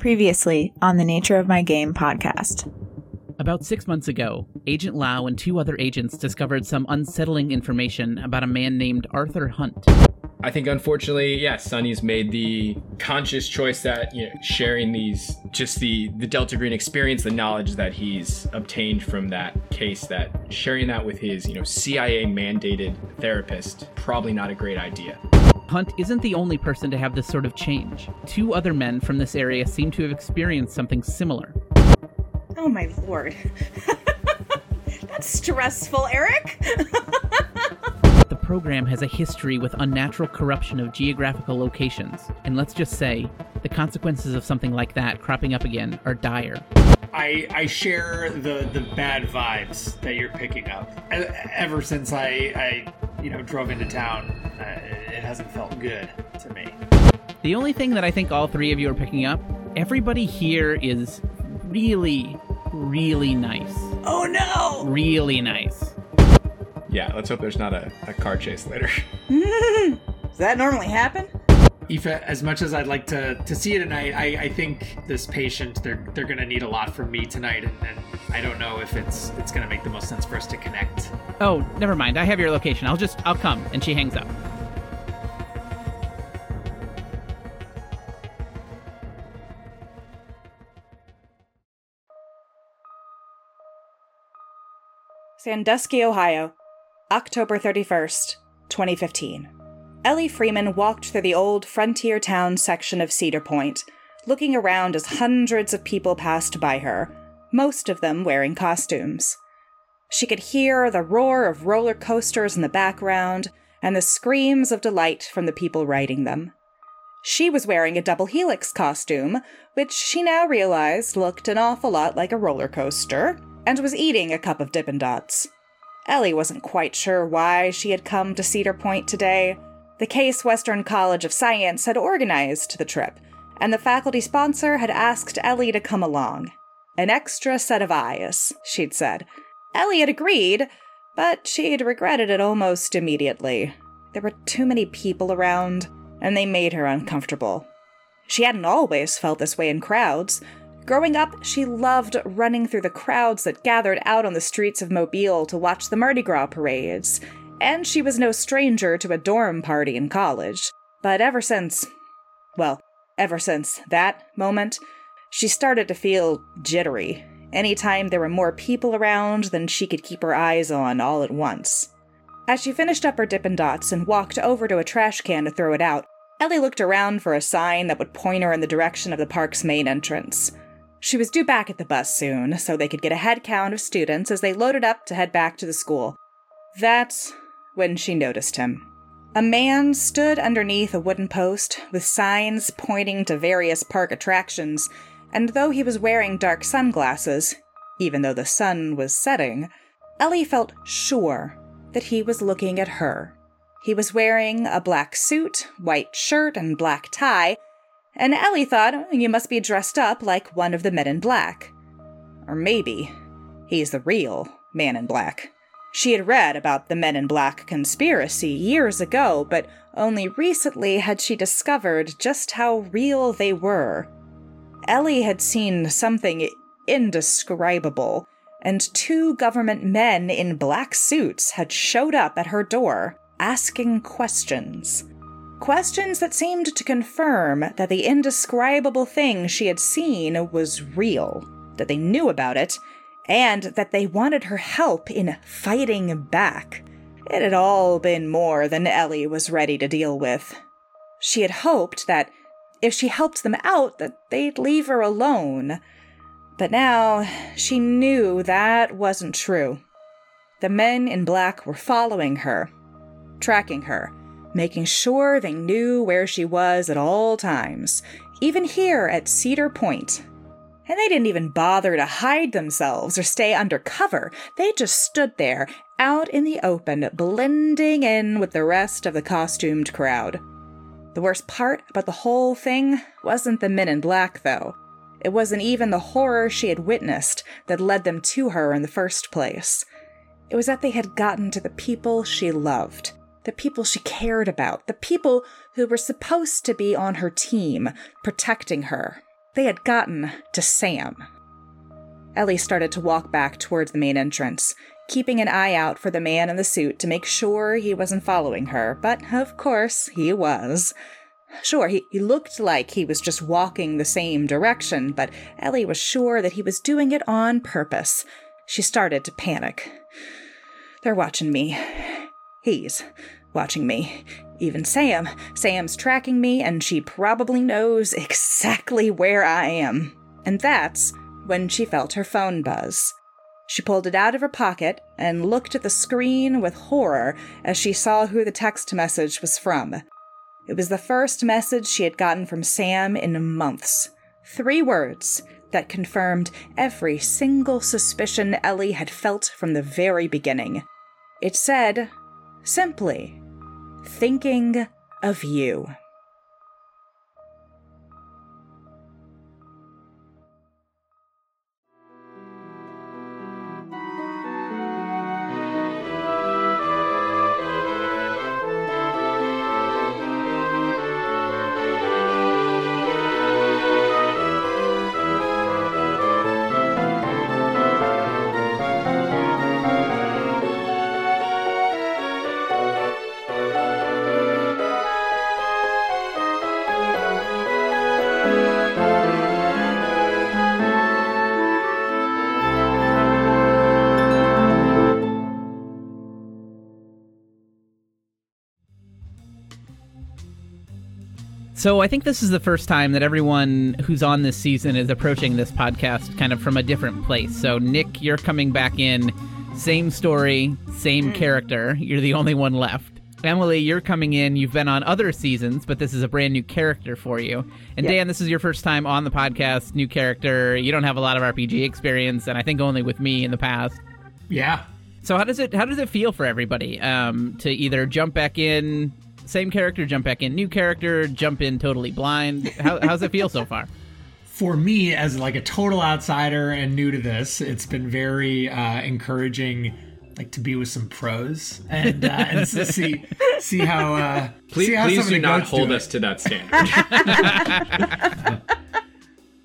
Previously on the Nature of My Game podcast. About six months ago, Agent Lau and two other agents discovered some unsettling information about a man named Arthur Hunt. I think unfortunately, yeah, Sonny's made the conscious choice that you know, sharing these, just the the Delta Green experience, the knowledge that he's obtained from that case, that sharing that with his you know CIA mandated therapist, probably not a great idea. Hunt isn't the only person to have this sort of change. Two other men from this area seem to have experienced something similar. Oh my lord. That's stressful, Eric. the program has a history with unnatural corruption of geographical locations, and let's just say, the consequences of something like that cropping up again are dire. I, I share the, the bad vibes that you're picking up. Ever since I, I you know drove into town, it hasn't felt good to me. The only thing that I think all three of you are picking up, everybody here is really, really nice. Oh no! Really nice. Yeah, let's hope there's not a, a car chase later. Does that normally happen? Aoife, as much as I'd like to, to see you tonight, I, I think this patient they're they're gonna need a lot from me tonight, and, and I don't know if it's it's gonna make the most sense for us to connect. Oh, never mind. I have your location. I'll just I'll come. And she hangs up. Sandusky, Ohio, October 31st, 2015. Ellie Freeman walked through the old frontier town section of Cedar Point, looking around as hundreds of people passed by her, most of them wearing costumes. She could hear the roar of roller coasters in the background and the screams of delight from the people riding them. She was wearing a double helix costume, which she now realized looked an awful lot like a roller coaster, and was eating a cup of Dippin' Dots. Ellie wasn't quite sure why she had come to Cedar Point today. The Case Western College of Science had organized the trip, and the faculty sponsor had asked Ellie to come along. An extra set of eyes, she'd said. Ellie had agreed, but she'd regretted it almost immediately. There were too many people around, and they made her uncomfortable. She hadn't always felt this way in crowds, Growing up, she loved running through the crowds that gathered out on the streets of Mobile to watch the Mardi Gras parades, and she was no stranger to a dorm party in college. But ever since, well, ever since that moment, she started to feel jittery anytime there were more people around than she could keep her eyes on all at once. As she finished up her Dippin' Dots and walked over to a trash can to throw it out, Ellie looked around for a sign that would point her in the direction of the park's main entrance. She was due back at the bus soon, so they could get a head count of students as they loaded up to head back to the school. That's when she noticed him. A man stood underneath a wooden post with signs pointing to various park attractions, and though he was wearing dark sunglasses, even though the sun was setting, Ellie felt sure that he was looking at her. He was wearing a black suit, white shirt, and black tie, and Ellie thought oh, you must be dressed up like one of the men in black. Or maybe he's the real man in black. She had read about the Men in Black conspiracy years ago, but only recently had she discovered just how real they were. Ellie had seen something indescribable, and two government men in black suits had showed up at her door, asking questions. Questions that seemed to confirm that the indescribable thing she had seen was real, that they knew about it, and that they wanted her help in fighting back. It had all been more than Ellie was ready to deal with. She had hoped that if she helped them out that they'd leave her alone. But now she knew that wasn't true. The men in black were following her, tracking her, making sure they knew where she was at all times, even here at Cedar Point. And they didn't even bother to hide themselves or stay undercover. They just stood there, out in the open, blending in with the rest of the costumed crowd. The worst part about the whole thing wasn't the men in black, though. It wasn't even the horror she had witnessed that led them to her in the first place. It was that they had gotten to the people she loved, the people she cared about, the people who were supposed to be on her team, protecting her. they had gotten to Sam. Ellie started to walk back towards the main entrance, keeping an eye out for the man in the suit to make sure he wasn't following her, but of course he was. Sure, he, he looked like he was just walking the same direction, but Ellie was sure that he was doing it on purpose. She started to panic. They're watching me. He's watching me. Even Sam. Sam's tracking me, and she probably knows exactly where I am. And that's when she felt her phone buzz. She pulled it out of her pocket and looked at the screen with horror as she saw who the text message was from. It was the first message she had gotten from Sam in months. Three words that confirmed every single suspicion Ellie had felt from the very beginning. It said, simply, thinking of you. So I think this is the first time that everyone who's on this season is approaching this podcast kind of from a different place. So Nick, you're coming back in, same story, same character. You're the only one left. Emily, you're coming in. You've been on other seasons, but this is a brand new character for you. And Yep. Dan, this is your first time on the podcast, new character. You don't have a lot of RPG experience, and I think only with me in the past. Yeah. So how does it how does it feel for everybody um, to either jump back in same character, jump back in new character, jump in totally blind? How how's it feel so far? For me, as like a total outsider and new to this, it's been very uh, encouraging, like to be with some pros and uh, and to see see how uh, Please, see how some please of do the not goats do hold us to that standard.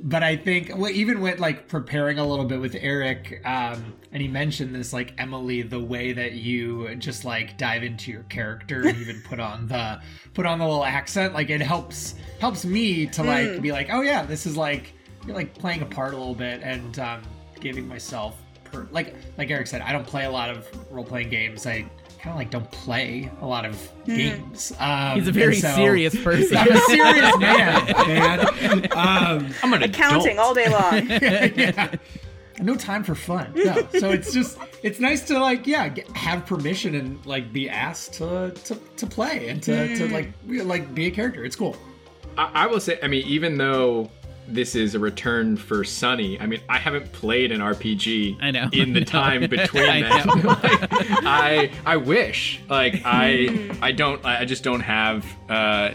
but I think well, even with like preparing a little bit with Eric, um, and he mentioned this like Emily, the way that you just like dive into your character and even put on the put on the little accent, like it helps helps me to like be like, oh yeah, this is like you're like playing a part a little bit and um, giving myself per like like Eric said, I don't play a lot of role playing games. I kind of like don't play a lot of games. Um, He's a very so- serious person. I'm a serious man, man. Um, I'm an Accounting adult. all day long. yeah. No time for fun. No. So it's just it's nice to like yeah get, have permission and like be asked to to, to play and to, to like like be a character. It's cool. I, I will say, I mean, even though this is a return for Sonny, I mean, I haven't played an RPG I know. in the No. time between I them. like, I I wish like I I don't I just don't have uh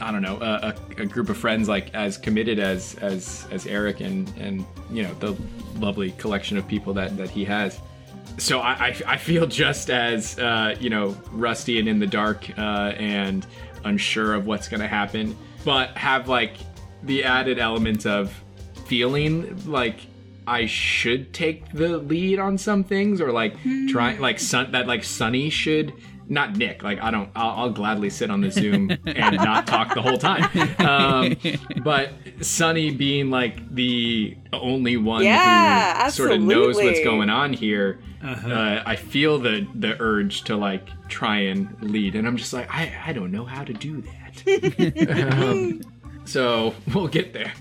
I don't know a, a, a group of friends like as committed as as as Eric and and you know the lovely collection of people that that he has. So I, I, I feel just as uh, you know rusty and in the dark uh, and unsure of what's gonna happen, but have like the added element of feeling like I should take the lead on some things or like try like sun that like Sonny should not Nick like I don't I'll, I'll gladly sit on the Zoom and not talk the whole time. Um, but Sonny being like the only one Yeah, who sort of knows what's going on here uh, I feel the the urge to like try and lead. And I'm just like I, I don't know how to do that. Um, so we'll get there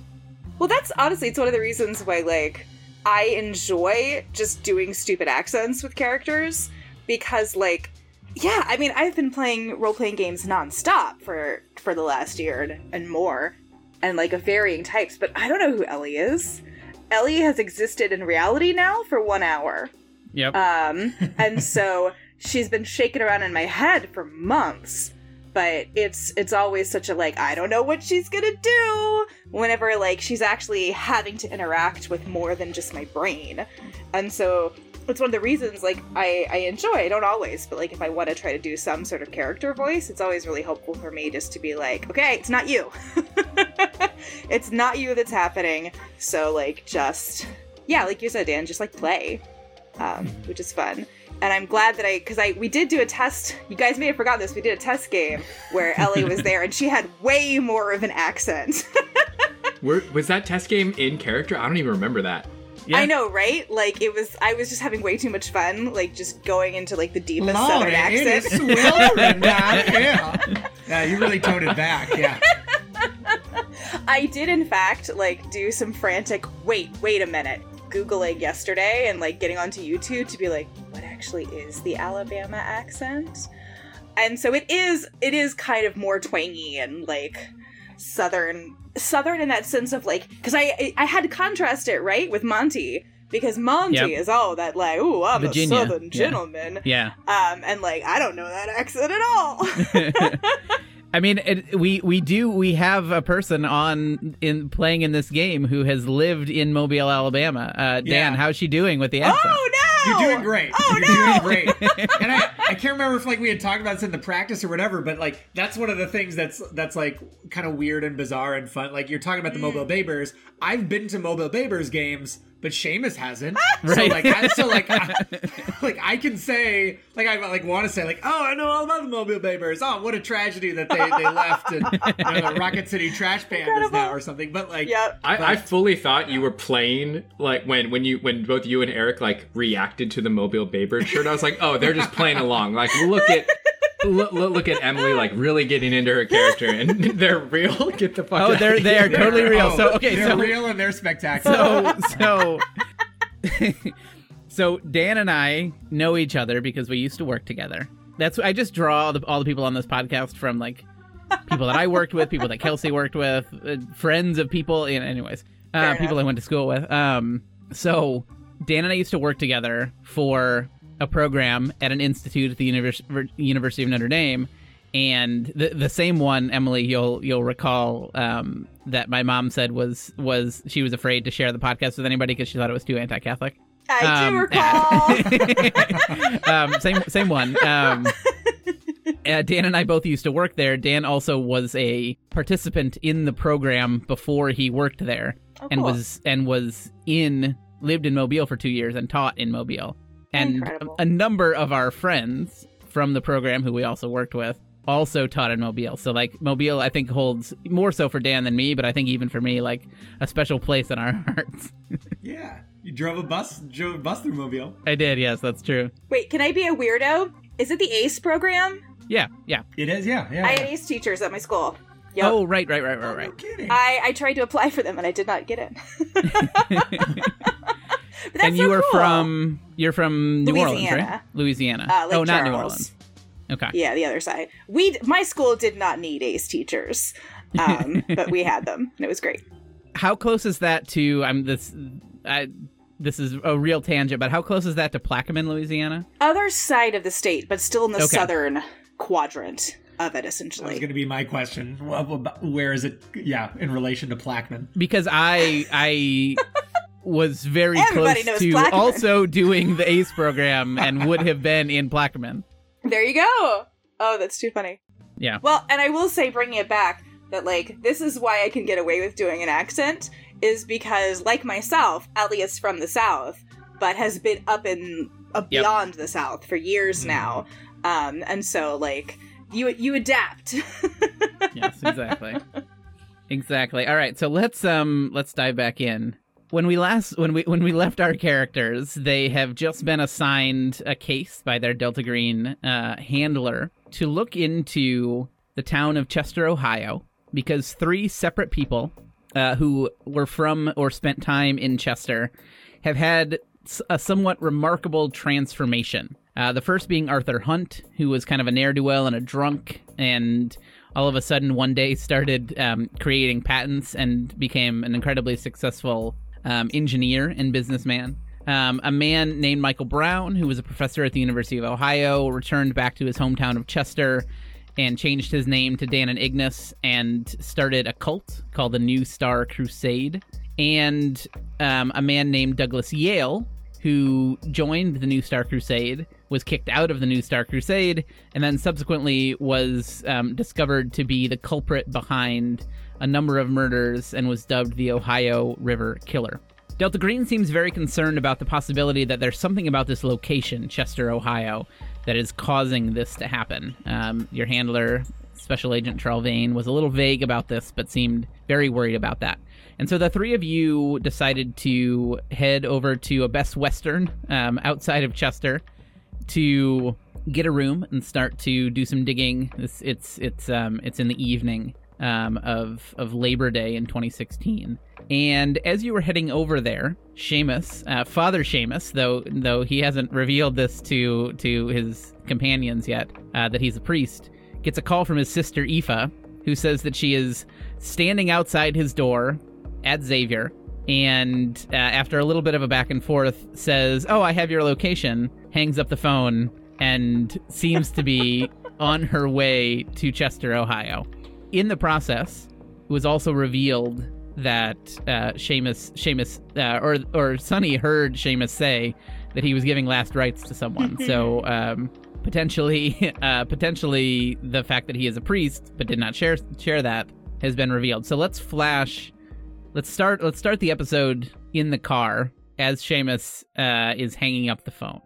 Well, that's honestly, it's one of the reasons why, like, I enjoy just doing stupid accents with characters because, like, yeah, I mean, I've been playing role playing games nonstop for for the last year and, and more, and like of varying types. But I don't know who Ellie is. Ellie has existed in reality now for one hour. Yep. Um, and so she's been shaking around in my head for months. But it's it's always such a like I don't know what she's gonna do whenever like she's actually having to interact with more than just my brain, and so it's one of the reasons like I I enjoy. I don't always, but like if I want to try to do some sort of character voice, it's always really helpful for me just to be like, okay, it's not you. it's not you that's happening. So like just yeah, like you said, Dan, just like play, um, which is fun. And I'm glad that I because I we did do a test. You guys may have forgotten this. We did a test game where Ellie was there and she had way more of an accent. Were, was that test game in character? I don't even remember that. Yeah. I know, right? Like it was. I was just having way too much fun, like just going into like the deepest Lord, southern accent. it is accent. sweltering down here. Yeah, you really toned it back. Yeah. I did, in fact, like do some frantic. Wait, wait a minute. Googling yesterday and like getting onto YouTube to be like, what actually is the Alabama accent? And so it is. It is kind of more twangy and like southern, southern in that sense of like, because I I had to contrast it right with Monty because Monty Yep. is all that like, oh, I'm Virginia, a southern yeah. gentleman. Yeah. Um, and like I don't know that accent at all. I mean, it, we we do we have a person on in playing in this game who has lived in Mobile, Alabama. Uh, Dan, Yeah. how's she doing with the accent? oh no! You're doing great. Oh You're no! doing great. And I, I can't remember if like we had talked about this in the practice or whatever, but like that's one of the things that's that's like kind of weird and bizarre and fun. Like you're talking about the Mobile BayBears. I've been to Mobile BayBears games, but Seamus hasn't. So like I so like I, like I can say like I like want to say like oh I know all about the Mobile BayBears. Oh what a tragedy that they they left and you know, the Rocket City Trash Pandas now or something. But like Yep. I, I fully thought you were playing like when when you when both you and Eric like reacted to the Mobile BayBear shirt. I was like, oh, they're just playing along. Like look at look, look at Emily like really getting into her character, and they're real. Get the fuck. Oh, out they're of they are here. totally real. oh, So okay, they're so real and they're spectacular. so so so Dan and I know each other because we used to work together. That's I just draw all the, all the people on this podcast from like people that I worked with, people that Kelsey worked with, uh, friends of people. You know, anyways, uh, people. I went to school with. Um, so Dan and I used to work together for a program at an institute at the Univers- University of Notre Dame. And the the same one, Emily, you'll you'll recall um, that my mom said was was she was afraid to share the podcast with anybody because she thought it was too anti-Catholic. I do Um, recall. um, same same one. Um, uh, Dan and I both used to work there. Dan also was a participant in the program before he worked there, Oh, and cool. was and was in lived in Mobile for two years and taught in Mobile. And Incredible. a, a number of our friends from the program who we also worked with also taught in Mobile. So like Mobile, I think holds more so for Dan than me, but I think even for me, like a special place in our hearts. Yeah, you drove a bus, drove a bus through Mobile. I did, yes, that's true. Wait, can I be a weirdo? Is it the ACE program? Yeah, yeah. It is, yeah, yeah. I had yeah. ACE teachers at my school. Yep. Oh, right, right, right, right, No right. kidding. I, I tried to apply for them and I did not get in. But that's and you so are cool. from you're from New Orleans, right? Louisiana. Louisiana. Uh, Lake oh, not New Orleans. Okay. Yeah, the other side. We my school did not need ACE teachers, um, but we had them, and it was great. How close is that to? I'm this. I, this is a real tangent, but how close is that to Plaquemine, Louisiana? Other side of the state, but still in the Okay. southern quadrant of it, essentially. was essentially. going to be my question. Well, well, Where is it? Yeah, in relation to Plaquemine. Because I I was very Everybody close to Plaquemine. also doing the ACE program and would have been in Plaquemine. There you go. Oh, that's too funny. Yeah. Well, and I will say, bringing it back, that like this is why I can get away with doing an accent is because, like myself, Ellie is from the South, but has been up in uh, Yep. beyond the South for years now, um, and so like you you adapt. yes, exactly. exactly. All right, so let's um let's dive back in. When we last when we when we left our characters, they have just been assigned a case by their Delta Green uh, handler to look into the town of Chester, Ohio, because three separate people uh, who were from or spent time in Chester have had a somewhat remarkable transformation. Uh, the first being Arthur Hunt, who was kind of a ne'er do well and a drunk, and all of a sudden one day started um, creating patents and became an incredibly successful um, engineer and businessman. Um, a man named Michael Brown, who was a professor at the University of Ohio, returned back to his hometown of Chester and changed his name to Dan and Ignis and started a cult called the New Star Crusade. And um, a man named Douglas Yale, who joined the New Star Crusade, was kicked out of the New Star Crusade, and then subsequently was um, discovered to be the culprit behind a number of murders and was dubbed the Ohio River Killer. Delta Green seems very concerned about the possibility that there's something about this location, Chester, Ohio, that is causing this to happen. Um, your handler, Special Agent Charles Vane, was a little vague about this, but seemed very worried about that. And so the three of you decided to head over to a Best Western um, outside of Chester to get a room and start to do some digging. It's it's it's um, it's in the evening um, of of Labor Day in 2016. And as you were heading over there, Seamus, uh, Father Seamus, though though he hasn't revealed this to to his companions yet, uh, that he's a priest, gets a call from his sister Aoife, who says that she is standing outside his door at Xavier, and uh, after a little bit of a back and forth, says, "Oh, I have your location." Hangs up the phone and seems to be on her way to Chester, Ohio. In the process, it was also revealed that uh, Seamus, Seamus, uh, or or Sonny heard Seamus say that he was giving last rites to someone. so um, potentially, uh, potentially, the fact that he is a priest but did not share share that has been revealed. So let's flash. Let's start. Let's start the episode in the car as Seamus uh, is hanging up the phone.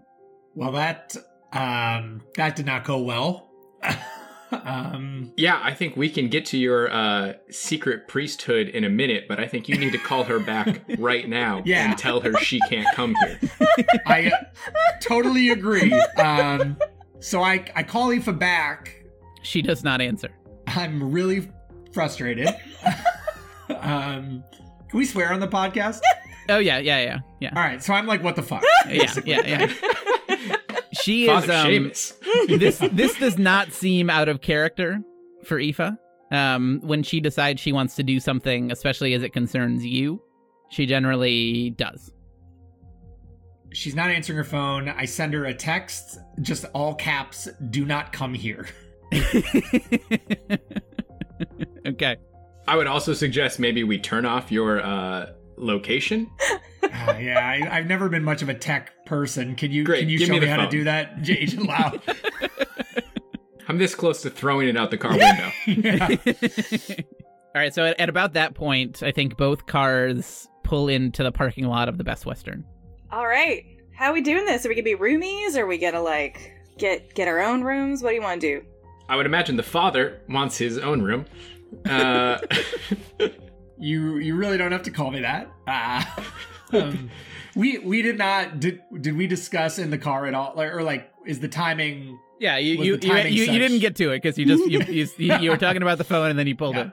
Well, that um, that did not go well. um, Yeah, I think we can get to your uh, secret priesthood in a minute, but I think you need to call her back right now Yeah. and tell her she can't come here. I uh, totally agree. Um, so I I call Aoife back. She does not answer. I'm really frustrated. um, can we swear on the podcast? Oh yeah, yeah, yeah, yeah, All right, so I'm like, what the fuck? yeah, yeah, yeah. She is. Father Um, this this does not seem out of character for Aoife. Um, when she decides she wants to do something, especially as it concerns you, she generally does. She's not answering her phone. I send her a text, just all caps, do not come here. okay. I would also suggest maybe we turn off your uh, location. Uh, yeah, I, I've never been much of a tech person. Can you Great, can you give show me me, the how to do that, J- Agent Lau? I'm this close to throwing it out the car window. All right. So at, at about that point, I think both cars pull into the parking lot of the Best Western. All right. How are we doing this? Are we gonna be roomies? Or are we gonna like get get our own rooms? What do you want to do? I would imagine the father wants his own room. Uh, You you really don't have to call me that. Uh, um, we we did not did did we discuss in the car at all or, or like is the timing Yeah, you you, you, timing you, you didn't get to it because you just you, you, you, you were talking about the phone and then you pulled Yeah. it.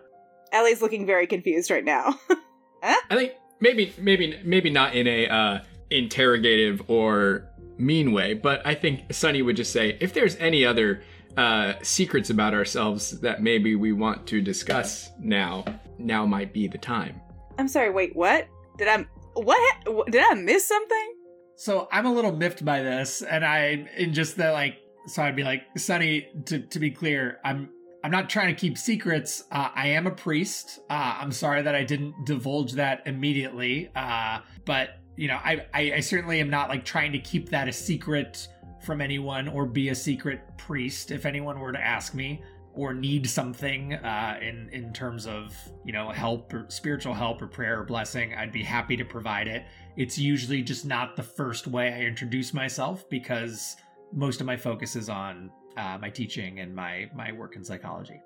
Ellie's looking very confused right now. I think maybe maybe maybe not in a uh, interrogative or mean way, but I think Sonny would just say if there's any other uh, secrets about ourselves that maybe we want to discuss now, now might be the time. I'm sorry. Wait, what? Did I what? ha- Did I miss something? So I'm a little miffed by this, and I in just that like so I'd be like Sonny to to be clear, I'm I'm not trying to keep secrets. Uh, I am a priest. Uh, I'm sorry that I didn't divulge that immediately. Uh, but you know, I, I I certainly am not like trying to keep that a secret from anyone or be a secret priest. If anyone were to ask me or need something uh, in in terms of you know help or spiritual help or prayer or blessing, I'd be happy to provide it. It's usually just not the first way I introduce myself because most of my focus is on uh, my teaching and my my work in psychology.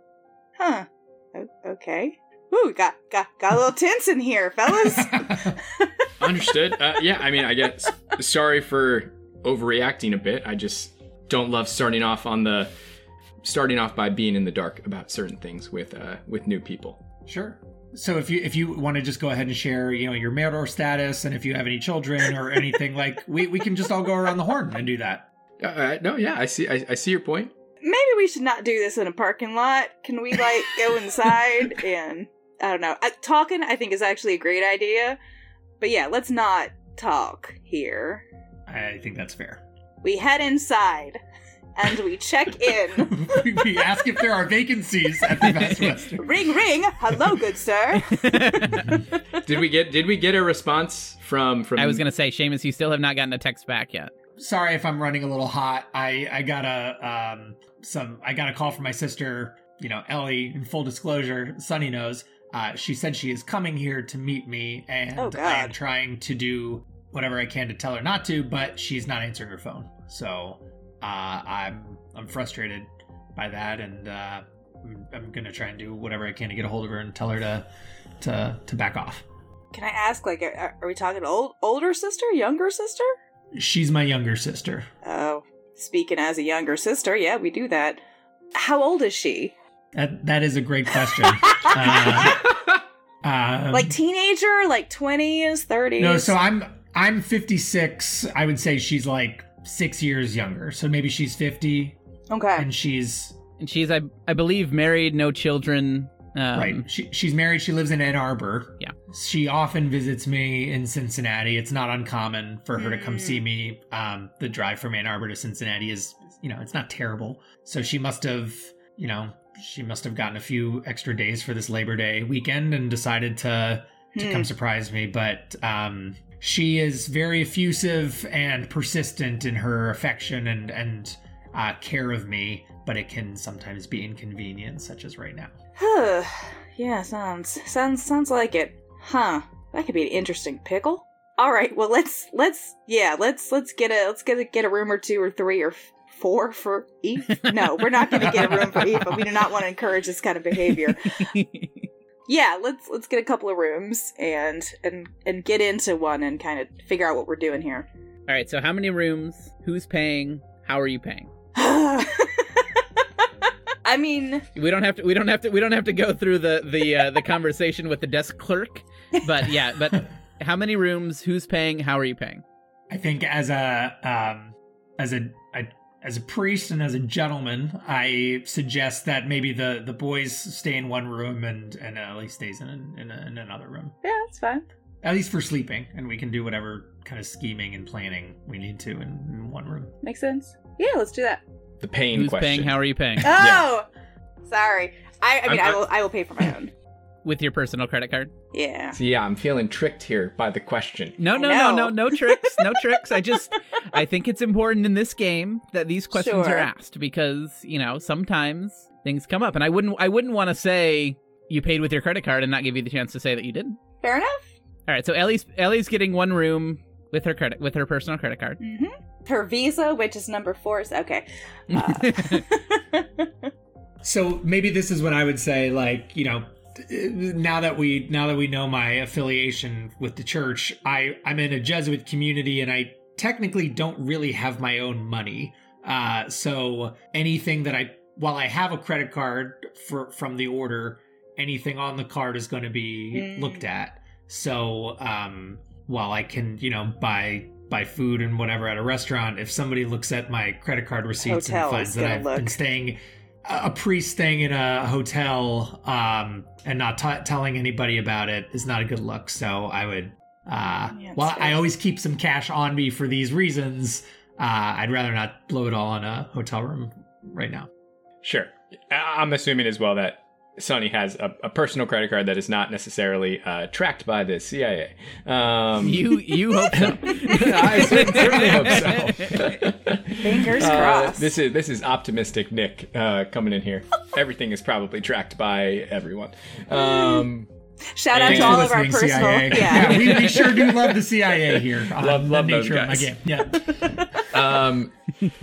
Huh. Okay. Ooh, got got got a little tense in here, fellas. Understood. Uh, yeah, I mean, I guess sorry for overreacting a bit. I just don't love starting off on the starting off by being in the dark about certain things with uh, with new people. Sure. So if you if you want to just go ahead and share, you know, your marital status and if you have any children or anything like we we can just all go around the horn and do that. Uh, no, yeah, I see. I, I see your point. Maybe we should not do this in a parking lot. Can we like go inside and I don't know. I, talking, I think, is actually a great idea. But yeah, let's not talk here. I think that's fair. We head inside and we check in. we, we ask if there are vacancies at the Best Western. ring ring. Hello, good sir. Did we get Did we get a response from from. I was gonna say, Seamus, you still have not gotten a text back yet. Sorry if I'm running a little hot. I I got a um some I got a call from my sister. You know, Ellie. In full disclosure, Sonny knows. Uh, she said she is coming here to meet me, and Oh, I am trying to do whatever I can to tell her not to, but she's not answering her phone. So uh, I'm I'm frustrated by that, and uh, I'm, I'm gonna try and do whatever I can to get a hold of her and tell her to to to back off. Can I ask, like, are, are we talking old, older sister, younger sister? She's my younger sister. Oh, speaking as a younger sister, yeah, we do that. How old is she? That that is a great question. uh, uh, Like teenager, like twenties, thirties? No, so I'm I'm 56. I would say she's like six years younger. So maybe she's 50, okay. and she's And she's, I, I believe, married, no children. Um, right. She she's married. She lives in Ann Arbor. Yeah. She often visits me in Cincinnati. It's not uncommon for her to come see me. Um, the drive from Ann Arbor to Cincinnati is, you know, it's not terrible. So she must have, you know, she must have gotten a few extra days for this Labor Day weekend and decided to to Hmm. come surprise me. But um, she is very effusive and persistent in her affection and and uh, care of me. But it can sometimes be inconvenient, such as right now. Huh. Yeah, sounds sounds sounds like it. Huh. That could be an interesting pickle. All right, well let's let's yeah, let's let's get a let's get a get a room or two or three or f- four for Eve. No, we're not going to get a room for Eve, but we do not want to encourage this kind of behavior. Yeah, let's let's get a couple of rooms and and and get into one and kind of figure out what we're doing here. All right. So, how many rooms? Who's paying? How are you paying? I mean, We don't have to. We don't have to. We don't have to go through the the uh, the conversation with the desk clerk. But yeah. But how many rooms? Who's paying? How are you paying? I think as a um, as a, a as a priest and as a gentleman, I suggest that maybe the the boys stay in one room and and uh, Ellie stays in in, a, in another room, yeah, that's fine. at least for sleeping, and we can do whatever kind of scheming and planning we need to in, in one room. Makes sense. Yeah, let's do that. the pain Who's question. paying? How are you paying? Oh, sorry. I, I mean, I'm- I will. I will pay for my own. With your personal credit card? Yeah. So yeah, I'm feeling tricked here by the question. No, no, no, no, no tricks, no tricks. I just, I think it's important in this game that these questions Sure. are asked because you know sometimes things come up, and I wouldn't, I wouldn't want to say you paid with your credit card and not give you the chance to say that you didn't. Fair enough. All right, so Ellie's Ellie's getting one room with her credit with her personal credit card. Mm-hmm. Her visa, which is number four, is okay. Uh, So maybe this is what I would say. Like you know, now that we now that we know my affiliation with the church, I I'm in a Jesuit community, and I technically don't really have my own money. Uh, so anything that I while I have a credit card for from the order, anything on the card is going to be Mm. looked at. So um, while I can you know buy buy food and whatever at a restaurant, if somebody looks at my credit card receipts Hotel and finds that I've look. been staying a priest staying in a hotel um, and not t- telling anybody about it is not a good look. So I would, uh, Yeah, well, it's I always keep some cash on me for these reasons. Uh, I'd rather not blow it all on a hotel room right now. Sure. I'm assuming as well that Sonny has a, a personal credit card that is not necessarily uh, tracked by the CIA. Um, you you hope so. I certainly hope so. Fingers Uh, crossed. this is this is optimistic Nick uh, coming in here. Everything is probably tracked by everyone. Um, Shout out Thanks to all of our personal. CIA. Yeah. we, we sure do love the CIA here. on Love- the love those nature guys. game. Yeah. um,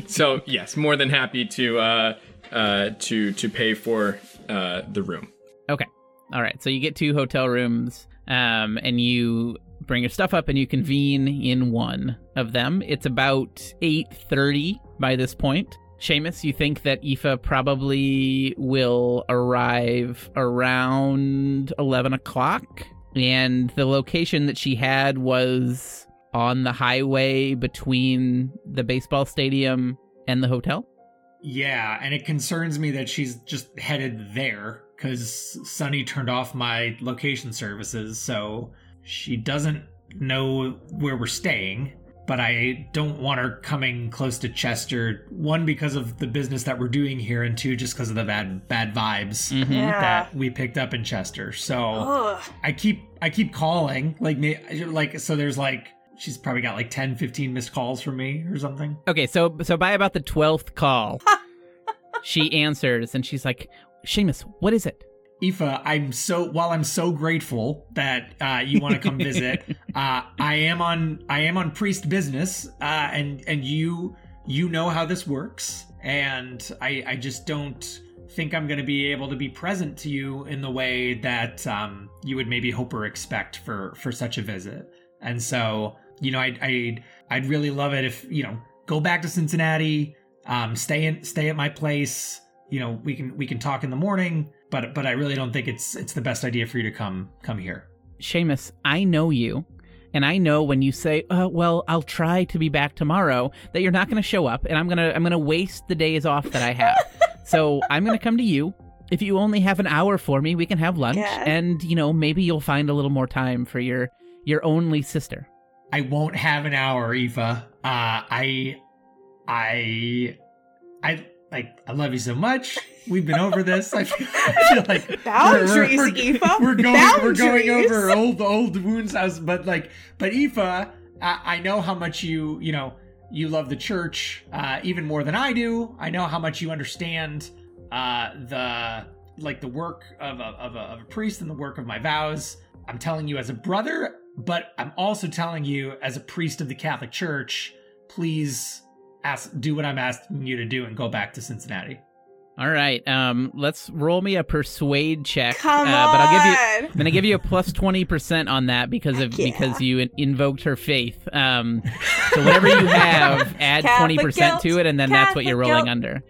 so yes, more than happy to uh, uh, to to pay for uh, the room. Okay. All right. So you get two hotel rooms, um, and you bring your stuff up, and you convene in one of them. It's about eight thirty by this point. Seamus, you think that Aoife probably will arrive around eleven o'clock, and the location that she had was on the highway between the baseball stadium and the hotel. Yeah, and it concerns me that she's just headed there because Sonny turned off my location services, so she doesn't know where we're staying. but I don't want her coming close to Chester. One because of the business that we're doing here, and two just because of the bad bad vibes Mhm. Yeah. that we picked up in Chester. So Ugh. I keep I keep calling like me like so there's like she's probably got like 10 15 missed calls from me or something. Okay, so so by about the twelfth call, she answers and she's like, "Seamus, what is it?" Aoife, I'm so while I'm so grateful that uh, you want to come visit. uh, I am on I am on priest business, uh, and and you you know how this works, and I I just don't think I'm going to be able to be present to you in the way that um, you would maybe hope or expect for for such a visit. And so you know I I I'd really love it if you know go back to Cincinnati, um, stay in stay at my place. You know we can we can talk in the morning but but I really don't think it's it's the best idea for you to come come here. Seamus, I know you, and I know when you say, uh, "Well, I'll try to be back tomorrow," that you're not going to show up, and I'm gonna I'm gonna waste the days off that I have. so I'm gonna come to you. If you only have an hour for me, we can have lunch, Yeah. and you know maybe you'll find a little more time for your your only sister. I won't have an hour, Aoife. Uh, I I I like I love you so much. We've been over this. I feel, I feel like Boundaries, we're, Aoife. we're going we're going over old old wounds house, but like but Aoife, I, I know how much you you know you love the church uh, even more than I do. I know how much you understand uh, the like the work of a, of, a, of a priest and the work of my vows. I'm telling you as a brother, but I'm also telling you as a priest of the Catholic Church. Please ask, do what I'm asking you to do, and go back to Cincinnati. All right, um, let's roll me a persuade check. Come uh, on. But I'll give you I'm gonna give you a plus twenty percent on that because of Yeah. because you in- invoked her faith. Um, so whatever you have, add twenty percent to it, and then that's what you're rolling guilt. under.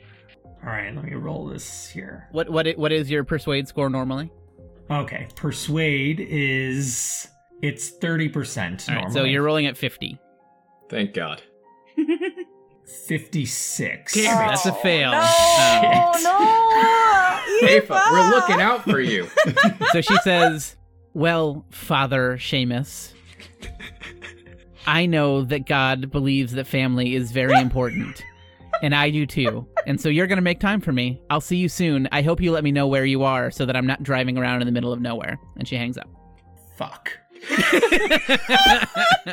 All right, let me roll this here. What what what is your persuade score normally? Okay, persuade is it's thirty percent. All right, so you're rolling at fifty. Thank God. fifty-six. Damn it. That's a fail. No, Um, no. Aoife, we're looking out for you. so she says, "Well, Father Seamus, I know that God believes that family is very important." And I do too. And so you're going to make time for me. I'll see you soon. I hope you let me know where you are so that I'm not driving around in the middle of nowhere. And she hangs up. Fuck.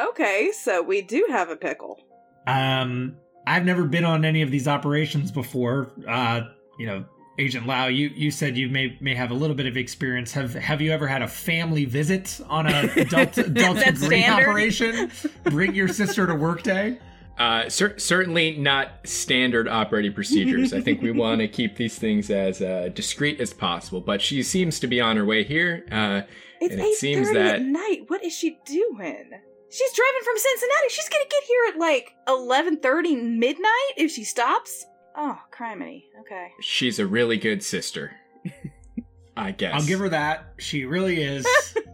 Okay, so we do have a pickle. Um, I've never been on any of these operations before. Uh, you know, Agent Lau, you you said you may may have a little bit of experience. Have have you ever had a family visit on a Delta Delta Green standard. operation? Bring your sister to work day. Uh, cer- certainly not standard operating procedures. I think we want to keep these things as uh, discreet as possible. But she seems to be on her way here. Uh, It's And it eight seems that- at night. What is she doing? She's driving from Cincinnati. She's gonna get here at like eleven thirty midnight if she stops. Oh, criminy. Okay. she's a really good sister. I guess. I'll give her that. She really is.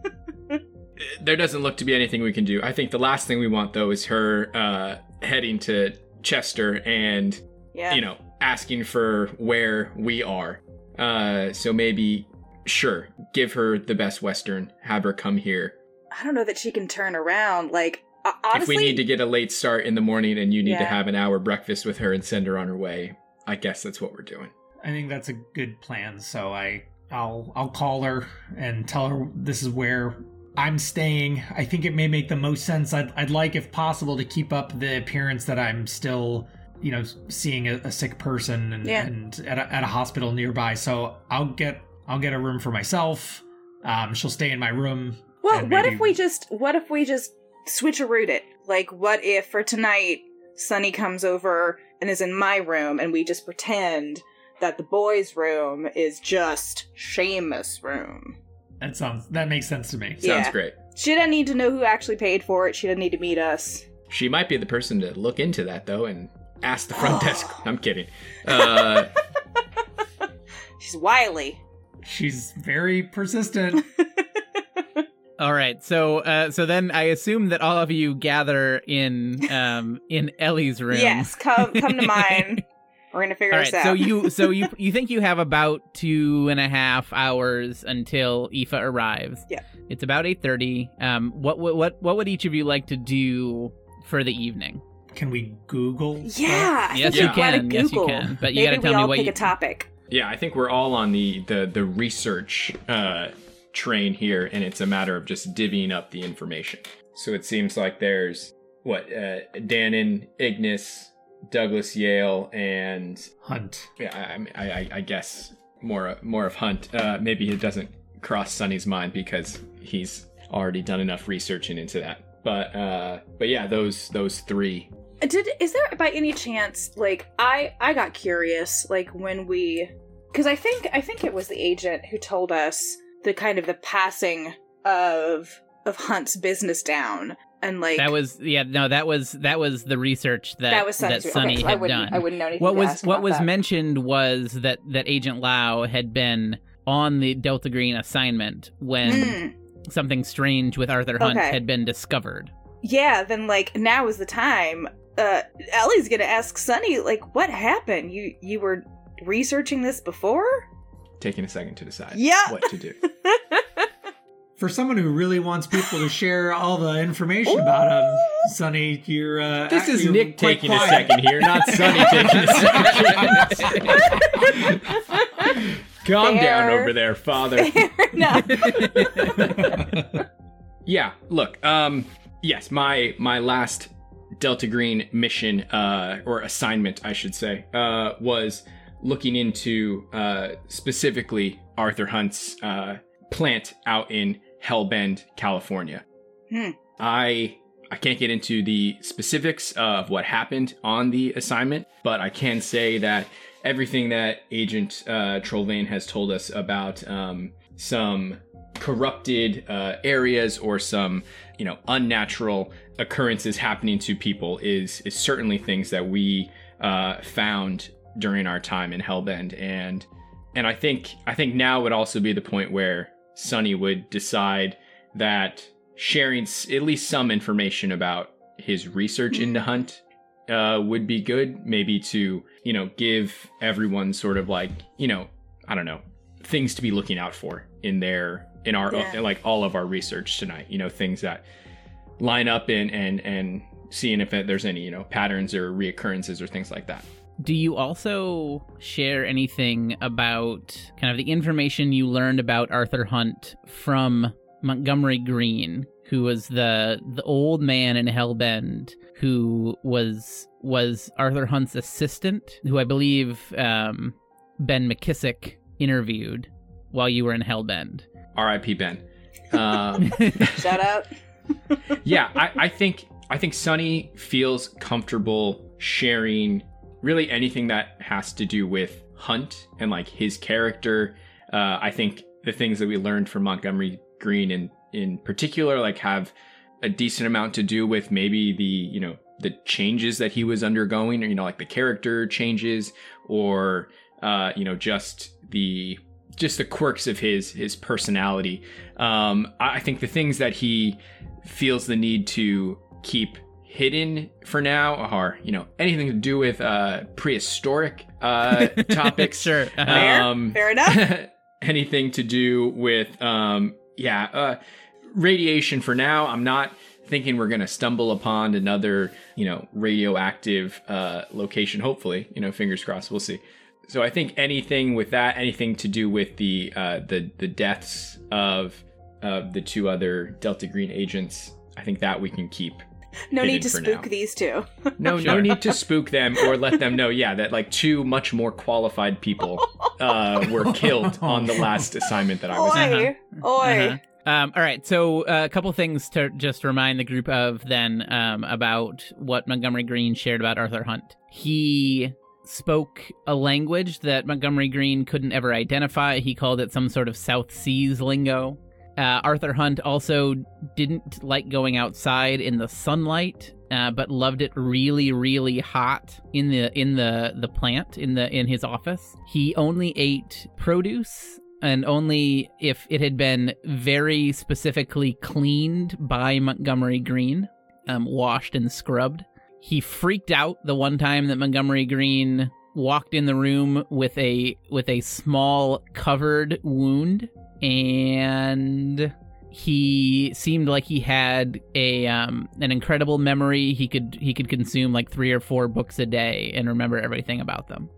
There doesn't look to be anything we can do. I think the last thing we want though is her uh, heading to Chester and Yeah. you know asking for where we are. Uh, so maybe sure, give her the best Western. Have her come here. I don't know that she can turn around. Like honestly, if we need to get a late start in the morning and you need to have an hour breakfast with her and send her on her way, I guess that's what we're doing. I think that's a good plan. So I I'll I'll call her and tell her this is where I'm staying. I think it may make the most sense. I'd I'd like if possible to keep up the appearance that I'm still you know seeing a, a sick person and, Yeah. and at a, at a hospital nearby. So I'll get I'll get a room for myself. Um, she'll stay in my room. Well, and what if we just what if we just switch a route it? Like what if for tonight Sonny comes over and is in my room and we just pretend that the boys' room is just Seamus' room. That sounds that makes sense to me. Sounds great. She doesn't need to know who actually paid for it. She doesn't need to meet us. She might be the person to look into that though and ask the front desk. I'm kidding. Uh, She's wily. She's very persistent. All right. So uh, so then I assume that all of you gather in um in Ellie's room. Yes, come come to mine. We're gonna figure All this right, out. so you so you you think you have about two and a half hours until Aoife arrives. Yeah. It's about eight thirty. Um, what what what what would each of you like to do for the evening? Can we Google? yeah, I Yes, think you we gotta can. Yes, you can. But you Maybe gotta tell we me all what pick you- a topic. Yeah, I think we're all on the the the research uh, train here, and it's a matter of just divvying up the information. So it seems like there's what uh, Dannon, Ignis, Douglas Yale, and Hunt. yeah, I, I, I- I guess more more of Hunt. Uh, maybe it doesn't cross Sonny's mind because he's already done enough researching into that. But uh, but yeah, those those three. Did is there by any chance like I I got curious like when we because I think I think it was the agent who told us the kind of the passing of of Hunt's business down and like That was yeah no that was that was the research that that was that Sonny. Sonny okay, so had I wouldn't done. I wouldn't know anything. what to was ask what about was that. mentioned was that that Agent Lau had been on the Delta Green assignment when Mm, something strange with Arthur Hunt Okay. had been discovered. yeah, then like now is the time. Uh, Ellie's gonna ask Sonny like what happened. You you were researching this before? Taking a second to decide Yeah. what to do. For someone who really wants people to share all the information about him, Sonny, you're. Uh, This is you're Nick quite taking a second here, not Sonny taking a second. Calm down over there, father. yeah, look, um yes, my my last Delta Green mission uh or assignment, I should say, uh was looking into uh specifically Arthur Hunt's uh plant out in Hellbend, California. Hmm. I I can't get into the specifics of what happened on the assignment, but I can say that everything that Agent uh, Trollvane has told us about um, some corrupted uh, areas or some you know unnatural occurrences happening to people is is certainly things that we uh, found during our time in Hellbend and and I think I think now would also be the point where Sonny would decide that sharing at least some information about his research into Hunt uh, would be good. Maybe to you know give everyone sort of like you know I don't know things to be looking out for in their in our Yeah. like all of our research tonight. You know things that line up and and and seeing if there's any you know patterns or reoccurrences or things like that. Do you also share anything about kind of the information you learned about Arthur Hunt from Montgomery Green, who was the the old man in Hellbend who was was Arthur Hunt's assistant, who I believe um, Ben McKissick interviewed while you were in Hellbend. R.I.P. Ben. Um, Shut up. yeah, I, I think I think Sonny feels comfortable sharing really anything that has to do with Hunt and like his character. Uh, I think the things that we learned from Montgomery Green in in particular like have a decent amount to do with maybe the you know the changes that he was undergoing or you know like the character changes or uh, you know just the just the quirks of his his personality um, I I think the things that he feels the need to keep hidden for now are you know anything to do with uh, prehistoric uh, topics. sure. Uh-huh. Fair. Um, Fair enough. anything to do with um, yeah uh, radiation for now. I'm not thinking we're gonna stumble upon another you know radioactive uh, location. Hopefully, you know, fingers crossed. We'll see. So I think anything with that, anything to do with the uh, the the deaths of of the two other Delta Green agents, I think that we can keep. No need to spook now. these two. No, no need to spook them or let them know. Yeah, that like two much more qualified people uh, were killed on the last assignment that I was. in. Oi, oi. Uh-huh. Um, all right, so uh, a couple things to just remind the group of then um, about what Montgomery Green shared about Arthur Hunt. He spoke a language that Montgomery Green couldn't ever identify. He called it some sort of South Seas lingo. Uh, Arthur Hunt also didn't like going outside in the sunlight, uh, but loved it really, really hot in the in the the plant in the in his office. He only ate produce and only if it had been very specifically cleaned by Montgomery Green, um, washed and scrubbed. He freaked out the one time that Montgomery Green walked in the room with a with a small covered wound and he seemed like he had a um, an incredible memory. He could he could consume like three or four books a day and remember everything about them.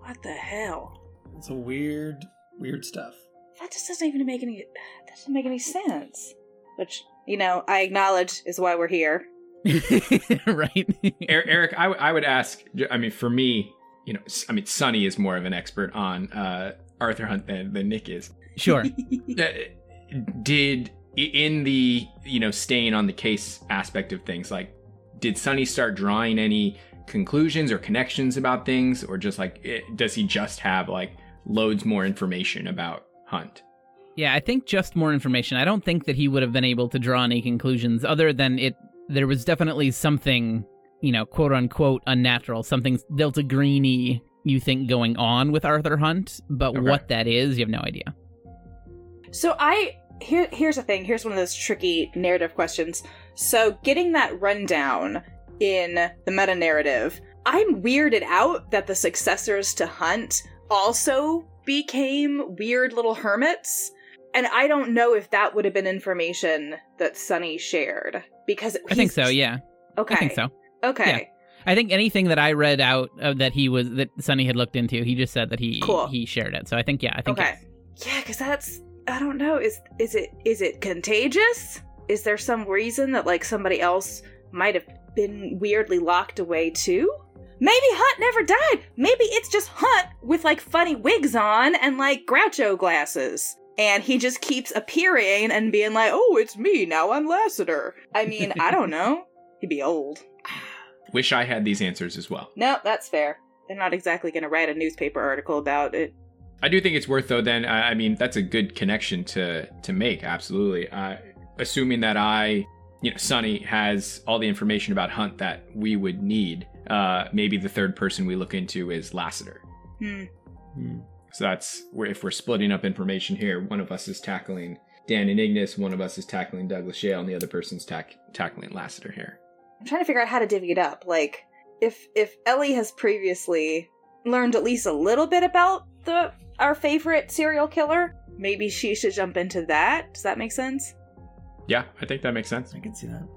What the hell? It's a weird, weird stuff. That just doesn't even make any that doesn't make any sense. Which, you know, I acknowledge is why we're here. right? Er- Eric, I, w- I would ask. I mean, for me, you know, I mean, Sonny is more of an expert on uh, Arthur Hunt than, than Nick is. sure. Uh, did in the you know staying on the case aspect of things, like did Sonny start drawing any conclusions or connections about things, or just like it, does he just have like loads more information about Hunt? Yeah, I think just more information. I don't think that he would have been able to draw any conclusions other than it. There was definitely something, you know, quote unquote, unnatural, something Delta Greeny you think going on with Arthur Hunt, but Okay. what that is, you have no idea. So I here here's the thing. Here's one of those tricky narrative questions. So getting that rundown in the meta narrative, I'm weirded out that the successors to Hunt also became weird little hermits. And I don't know if that would have been information that Sonny shared because I think so. Yeah, Okay. I think so. Okay. I think anything that I read out that he was that Sonny had looked into, he just said that he Cool. he shared it. So I think yeah, I think Okay. yes. Yeah, because that's I don't know. Is is it is it contagious? Is there some reason that like somebody else might have been weirdly locked away too? Maybe Hunt never died. Maybe it's just Hunt with like funny wigs on and like Groucho glasses. And he just keeps appearing and being like, oh, it's me, now I'm Lassiter. I mean, I don't know. He'd be old. Wish I had these answers as well. No, that's fair. They're not exactly going to write a newspaper article about it. I do think it's worth though. Then I I mean that's a good connection to to make. Absolutely. Uh, assuming that I, you know, Sonny has all the information about Hunt that we would need. Uh, maybe the third person we look into is Lassiter. Hmm. So that's where if we're splitting up information here, one of us is tackling Dan and Ignis, one of us is tackling Douglas Shale, and the other person's tack- tackling Lassiter here. I'm trying to figure out how to divvy it up. Like, if if Ellie has previously learned at least a little bit about the our favorite serial killer, maybe she should jump into that. Does that make sense? Yeah, I think that makes sense. I can see that.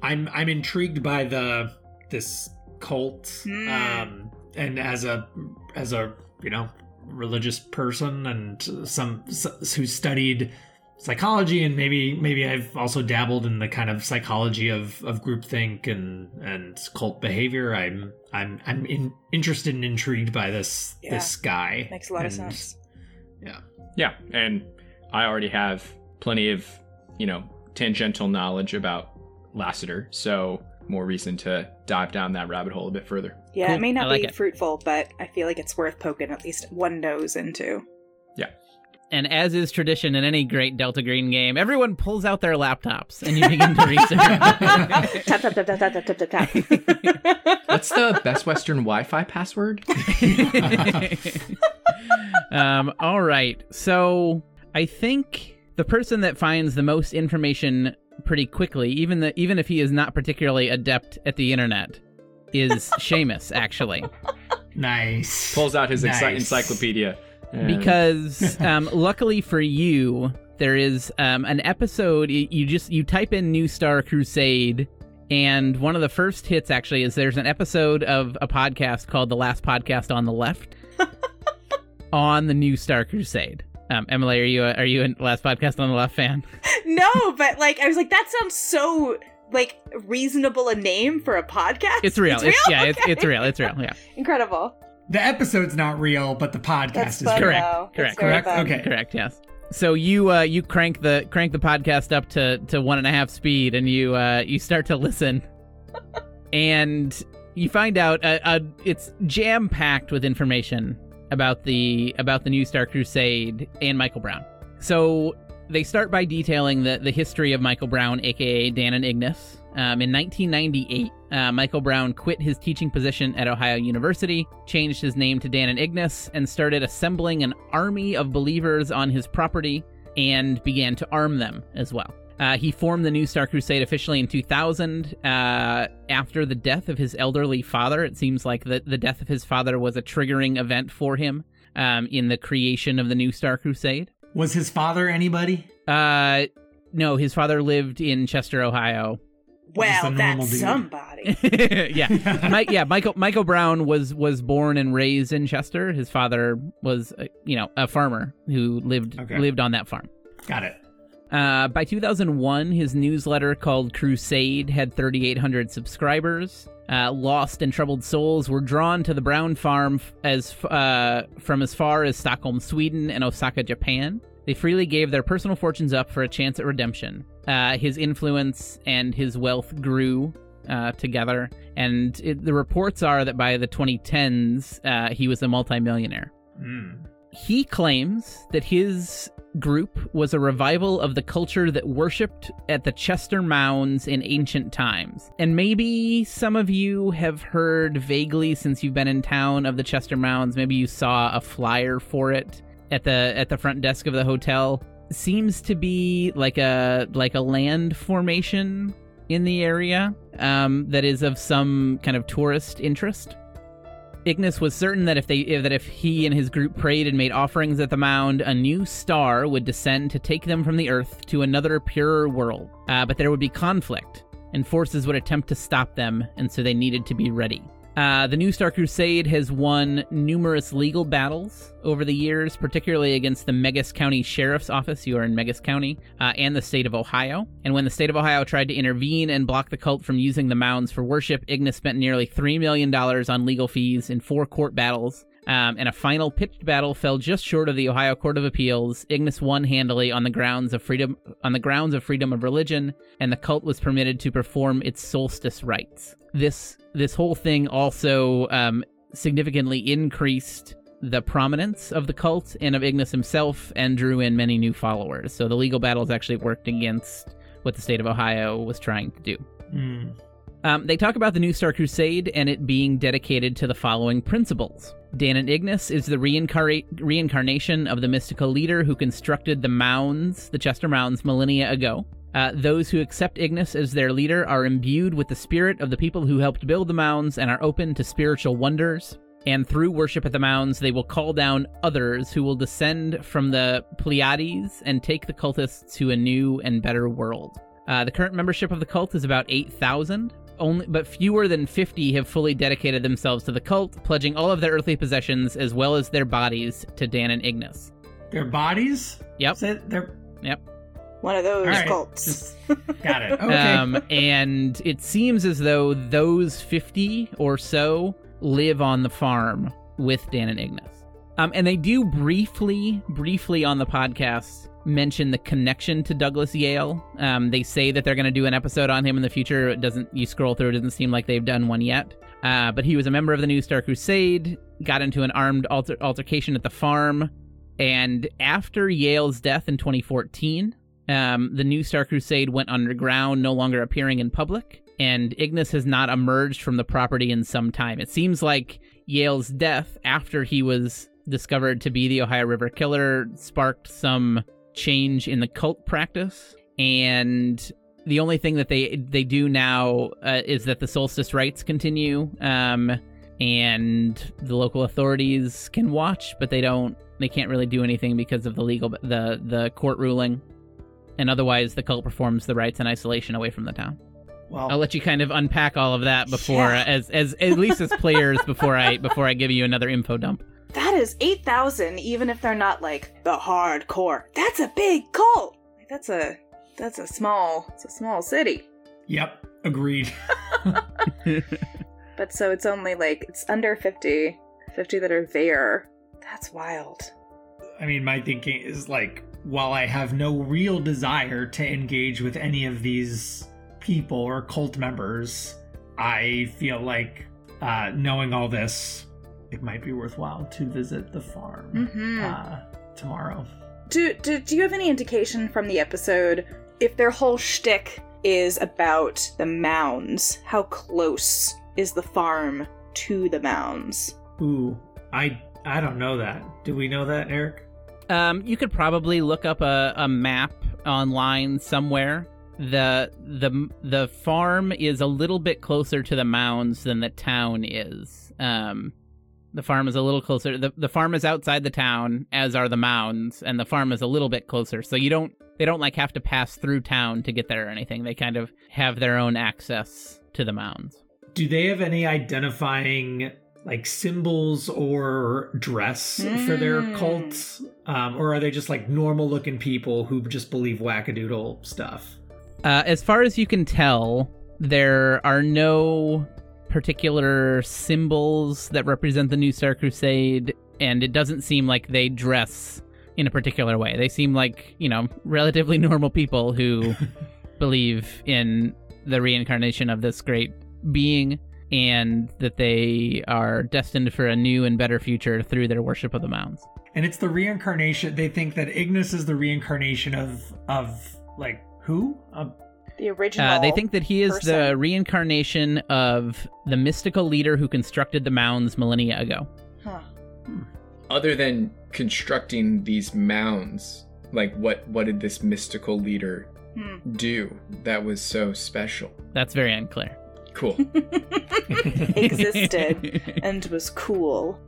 I'm I'm intrigued by the this cult, Hmm. um, and as a as a you know religious person and some s- who studied psychology and maybe maybe I've also dabbled in the kind of psychology of of groupthink and and cult behavior. I'm I'm I'm in, interested and intrigued by this Yeah. this guy. Makes a lot of sense. Yeah. Yeah, and I already have plenty of, you know, tangential knowledge about Lassiter, so more reason to dive down that rabbit hole a bit further. Yeah, Cool. it may not like be it. fruitful, but I feel like it's worth poking at least one nose into and as is tradition in any great Delta Green game, everyone pulls out their laptops and you begin to research. What's the Best Western Wi Fi password? um, all right. So I think the person that finds the most information pretty quickly, even, the, even if he is not particularly adept at the internet, is Seamus, actually. Nice. Pulls out his nice. encyclopedia because um, luckily for you, there is um, an episode. You just you type in New Star Crusade. And one of the first hits actually is there's an episode of a podcast called The Last Podcast on the Left on the New Star Crusade. Um, Emily, are you a, are you a Last Podcast on the Left fan? no, but like I was like, that sounds so like reasonable a name for a podcast. It's real. It's, yeah, it's, Okay. it's real. It's real. Yeah, incredible. The episode's not real, but the podcast That's is fun. Correct. though. Correct. It's Correct. fun. Okay. correct. Yes. So you uh, you crank the crank the podcast up to, to one and a half speed, and you uh, you start to listen, and you find out uh, uh, it's jam packed with information about the about the New Star Crusade and Michael Brown. So they start by detailing the the history of Michael Brown, aka Dan and Ignis. Um, in 1998, uh, Michael Brown quit his teaching position at Ohio University, changed his name to Dan and Ignis, and started assembling an army of believers on his property and began to arm them as well. Uh, he formed the New Star Crusade officially in 2000 uh, after the death of his elderly father. It seems like the, the death of his father was a triggering event for him um, in the creation of the New Star Crusade. Was his father anybody? Uh, no, his father lived in Chester, Ohio. Well, that's dude. somebody. yeah, Mike, yeah. Michael Michael Brown was was born and raised in Chester. His father was, uh, you know, a farmer who lived Okay. lived on that farm. Got it. Uh, by 2001, his newsletter called Crusade had 3,800 subscribers. Uh, lost and troubled souls were drawn to the Brown farm f- as f- uh, from as far as Stockholm, Sweden, and Osaka, Japan. They freely gave their personal fortunes up for a chance at redemption. Uh, his influence and his wealth grew uh, together, and it, the reports are that by the 2010s, uh, he was a multimillionaire Mm. he claims that his group was a revival of the culture that worshipped at the Chester Mounds in ancient times. And maybe some of you have heard vaguely since you've been in town of the Chester Mounds. Maybe you saw a flyer for it at the at the front desk of the hotel. Seems to be like a like a land formation in the area um, that is of some kind of tourist interest. Ignis was certain that if they that if he and his group prayed and made offerings at the mound, a new star would descend to take them from the earth to another purer world. Uh, but there would be conflict, and forces would attempt to stop them, and so they needed to be ready. Uh, the New Star Crusade has won numerous legal battles over the years, particularly against the Meigs County Sheriff's Office, you are in Meigs County, uh, and the state of Ohio. And when the state of Ohio tried to intervene and block the cult from using the mounds for worship, Ignis spent nearly $3 million on legal fees in four court battles. Um, and a final pitched battle fell just short of the Ohio Court of Appeals. Ignis won handily on the grounds of freedom on the grounds of freedom of religion, and the cult was permitted to perform its solstice rites. This this whole thing also um, significantly increased the prominence of the cult and of Ignis himself, and drew in many new followers. So the legal battles actually worked against what the state of Ohio was trying to do. Mm. Um, they talk about the New Star Crusade and it being dedicated to the following principles. Dan and Ignis is the reincarnate, reincarnation of the mystical leader who constructed the mounds, the Chester Mounds, millennia ago. Uh, those who accept Ignis as their leader are imbued with the spirit of the people who helped build the mounds and are open to spiritual wonders. And through worship at the mounds, they will call down others who will descend from the Pleiades and take the cultists to a new and better world. Uh, the current membership of the cult is about 8,000. Only, but fewer than 50 have fully dedicated themselves to the cult, pledging all of their earthly possessions as well as their bodies to Dan and Ignis. Their bodies? Yep. They're Yep. One of those all right. cults. Just got it. Okay. Um, and it seems as though those 50 or so live on the farm with Dan and Ignis. Um, and they do briefly, briefly on the podcast mention the connection to Douglas Yale. Um, they say that they're going to do an episode on him in the future. It doesn't. You scroll through, it doesn't seem like they've done one yet. Uh, but he was a member of the New Star Crusade. Got into an armed alter- altercation at the farm, and after Yale's death in 2014, um, the New Star Crusade went underground, no longer appearing in public, and Ignis has not emerged from the property in some time. It seems like Yale's death, after he was discovered to be the Ohio River Killer, sparked some change in the cult practice, and the only thing that they they do now uh, is that the solstice rites continue, um, and the local authorities can watch, but they don't. They can't really do anything because of the legal the the court ruling and otherwise the cult performs the rites in isolation away from the town. well, I'll let you kind of unpack all of that before, Yeah. as as at least as players, before I before I give you another info dump. That is 8,000, even if they're not like the hardcore. That's a big cult. That's a that's a small it's a small city. yep. Agreed. But so it's only like it's under 50, 50 that are there. That's wild. I mean, my thinking is like, while I have no real desire to engage with any of these people or cult members, I feel like uh, knowing all this, it might be worthwhile to visit the farm Mhm. uh, tomorrow. Do, do do you have any indication from the episode if their whole shtick is about the mounds? How close is the farm to the mounds? Ooh, I I don't know that. Do we know that, Eric? Um, you could probably look up a, a map online somewhere. The the the farm is a little bit closer to the mounds than the town is. Um, the farm is a little closer. The the farm is outside the town, as are the mounds, and the farm is a little bit closer. So you don't they don't like have to pass through town to get there or anything. They kind of have their own access to the mounds. Do they have any identifying like symbols or dress for their Mm. cults? Um, or are they just like normal looking people who just believe wackadoodle stuff? Uh, as far as you can tell, there are no particular symbols that represent the New Star Crusade, and it doesn't seem like they dress in a particular way. They seem like, you know, relatively normal people who believe in the reincarnation of this great being and that they are destined for a new and better future through their worship of the mounds. And it's the reincarnation. They think that Ignis is the reincarnation of of like who? Uh, The original. Uh, they think that he is the reincarnation of the mystical leader who constructed the mounds millennia ago. Huh. Other than constructing these mounds, like what what did this mystical leader Hmm. do that was so special? That's very unclear. Cool. Existed and was cool.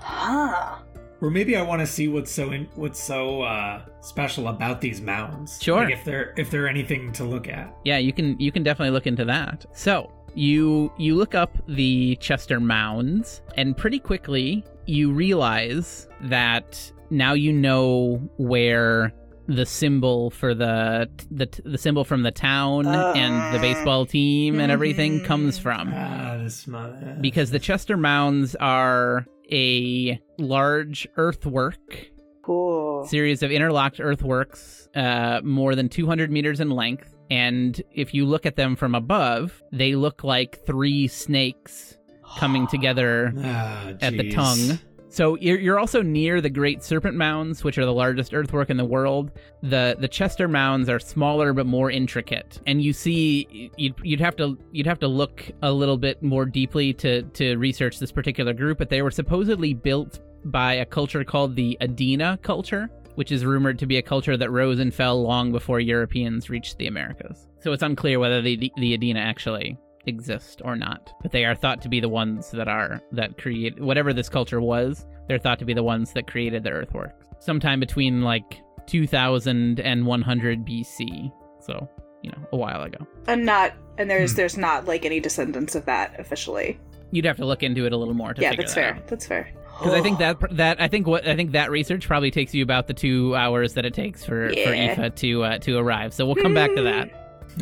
Huh. or maybe I want to see what's so in, what's so uh, special about these mounds. Sure. Like if they're if they're anything to look at. Yeah, you can you can definitely look into that. So you you look up the Chester Mounds, and pretty quickly you realize that now you know where the symbol for the the the symbol from the town and the baseball team and everything comes from. Ah, this mother. because the Chester Mounds are a large earthwork Cool. series of interlocked earthworks, uh, more than 200 meters in length. And if you look at them from above, they look like three snakes coming together Ah, at the tongue. So you're, you're also near the Great Serpent Mounds, which are the largest earthwork in the world. The the Chester Mounds are smaller but more intricate, and you see you'd, you'd have to you'd have to look a little bit more deeply to to research this particular group. But they were supposedly built by a culture called the Adena culture, which is rumored to be a culture that rose and fell long before Europeans reached the Americas. So it's unclear whether the the, the Adena actually exist or not but they are thought to be the ones that are that create whatever this culture was they're thought to be the ones that created the earthworks sometime between like 2000 and 100 bc so you know a while ago And not and there's Hmm. there's not like any descendants of that officially. you'd have to look into it a little more to yeah, figure that's that fair. out That's fair. because i think that that i think what i think that research probably takes you about the two hours that it takes for for Yeah. Aoife to uh, to arrive so we'll come back to that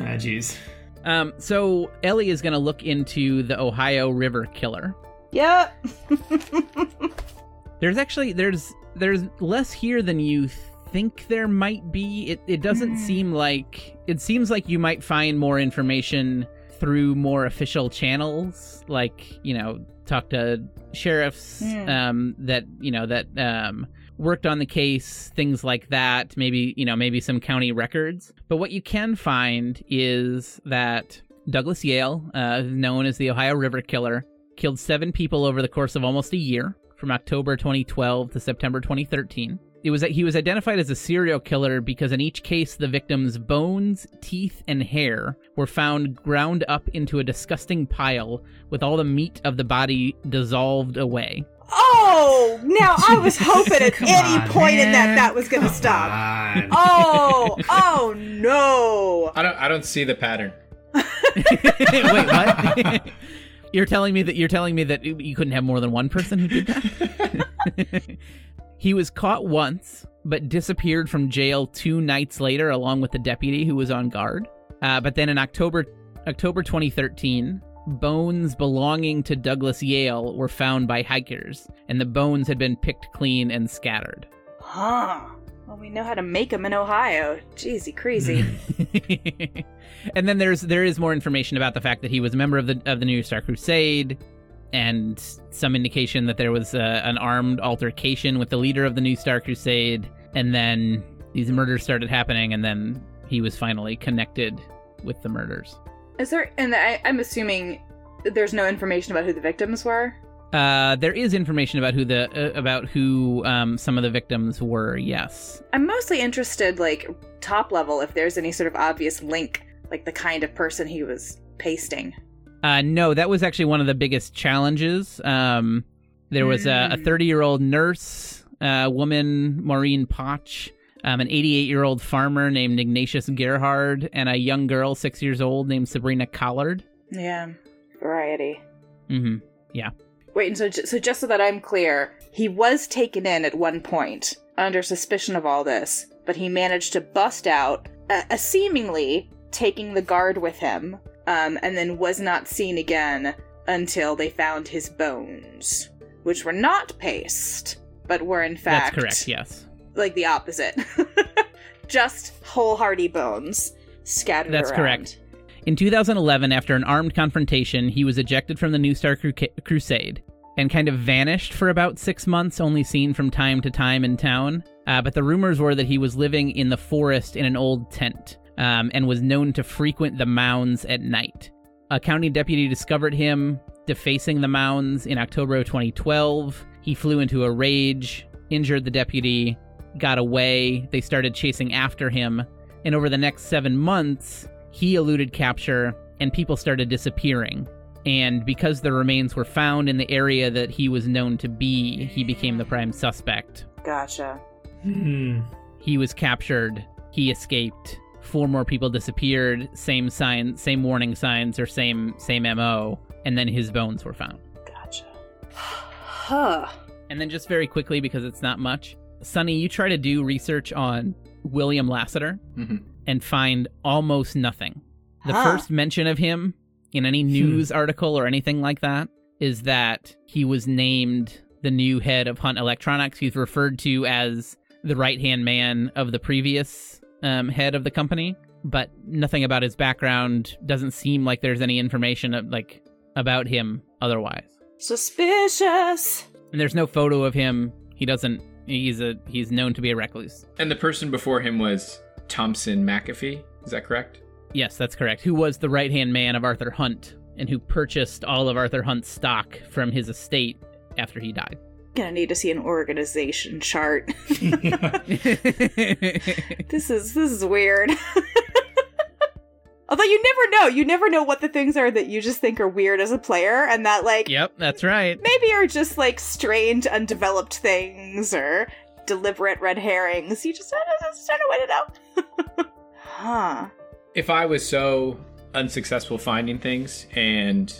Ah, jeez. Um so ellie is going to look into the ohio river killer Yep. There's actually there's there's less here than you think there might be. It it doesn't Hmm. seem like it seems like you might find more information through more official channels, like you know talk to sheriffs Hmm. um, that you know that um, worked on the case, things like that. Maybe you know maybe some county records. But what you can find is that Douglas Yale, uh, known as the Ohio River Killer, killed seven people over the course of almost a year, from October 2012 to September 2013. It was that he was identified as a serial killer because in each case the victim's bones, teeth, and hair were found ground up into a disgusting pile with all the meat of the body dissolved away. Oh, now I was hoping at any on, point in that that was gonna stop. on. Oh, oh no. I don't I don't see the pattern. Wait, what? you're telling me that you're telling me that you couldn't have more than one person who did that? he was caught once, but disappeared from jail two nights later, along with the deputy who was on guard. Uh, but then in October October 2013, bones belonging to Douglas Yale were found by hikers, and the bones had been picked clean and scattered. Huh. Well, we know how to make them in Ohio. Jeezy, crazy. and then there's there is more information about the fact that he was a member of the of the New Star Crusade, and some indication that there was uh, an armed altercation with the leader of the New Star Crusade, and then these murders started happening, and then he was finally connected with the murders. Is there? And I, I'm assuming there's no information about who the victims were. Uh, there is information about who the uh, about who um, some of the victims were. Yes. I'm mostly interested, like, top level, if there's any sort of obvious link, like the kind of person he was pasting. Uh, no, that was actually one of the biggest challenges. Um, there was a Mm. 30 year old nurse uh, woman, Maureen Potch, um, an 88 year old farmer named Ignatius Gerhard, and a young girl, six years old, named Sabrina Collard. Yeah. Variety. Mm hmm. Yeah. Wait, and so, ju- so just so that I'm clear, he was taken in at one point under suspicion of all this, but he managed to bust out, uh, uh, seemingly taking the guard with him, um, and then was not seen again until they found his bones, which were not paste, but were in fact That's correct, yes. Like the opposite, just whole hardy bones scattered. That's around. correct. In 2011, after an armed confrontation, he was ejected from the New Star Cru- Crusade and kind of vanished for about six months, only seen from time to time in town. Uh, but the rumors were that he was living in the forest in an old tent um, and was known to frequent the mounds at night. A county deputy discovered him defacing the mounds in October of 2012. He flew into a rage, injured the deputy, got away. They started chasing after him. And over the next seven months, he eluded capture and people started disappearing. And because the remains were found in the area that he was known to be, he became the prime suspect. Gotcha. Hmm. He was captured, he escaped, four more people disappeared, same sign, same warning signs or same same MO, and then his bones were found. Gotcha. Huh. And then just very quickly because it's not much, Sonny, you try to do research on William Lassiter hmm and find almost nothing. The Huh. first mention of him in any news article or anything like that is that he was named the new head of Hunt Electronics. He's referred to as the right hand man of the previous um, head of the company, but nothing about his background doesn't seem like there's any information of, like about him otherwise. Suspicious. And there's no photo of him. He doesn't. He's a. He's known to be a recluse. And the person before him was Thompson McAfee. Is that correct? Yes, that's correct. Who was the right hand man of Arthur Hunt and who purchased all of Arthur Hunt's stock from his estate after he died. Gonna need to see an organization chart. this is this is weird. Although you never know, you never know what the things are that you just think are weird as a player, and that like yep, that's right. maybe are just like strange, undeveloped things or deliberate red herrings. You just don't, just don't know what to know. huh. If I was so unsuccessful finding things and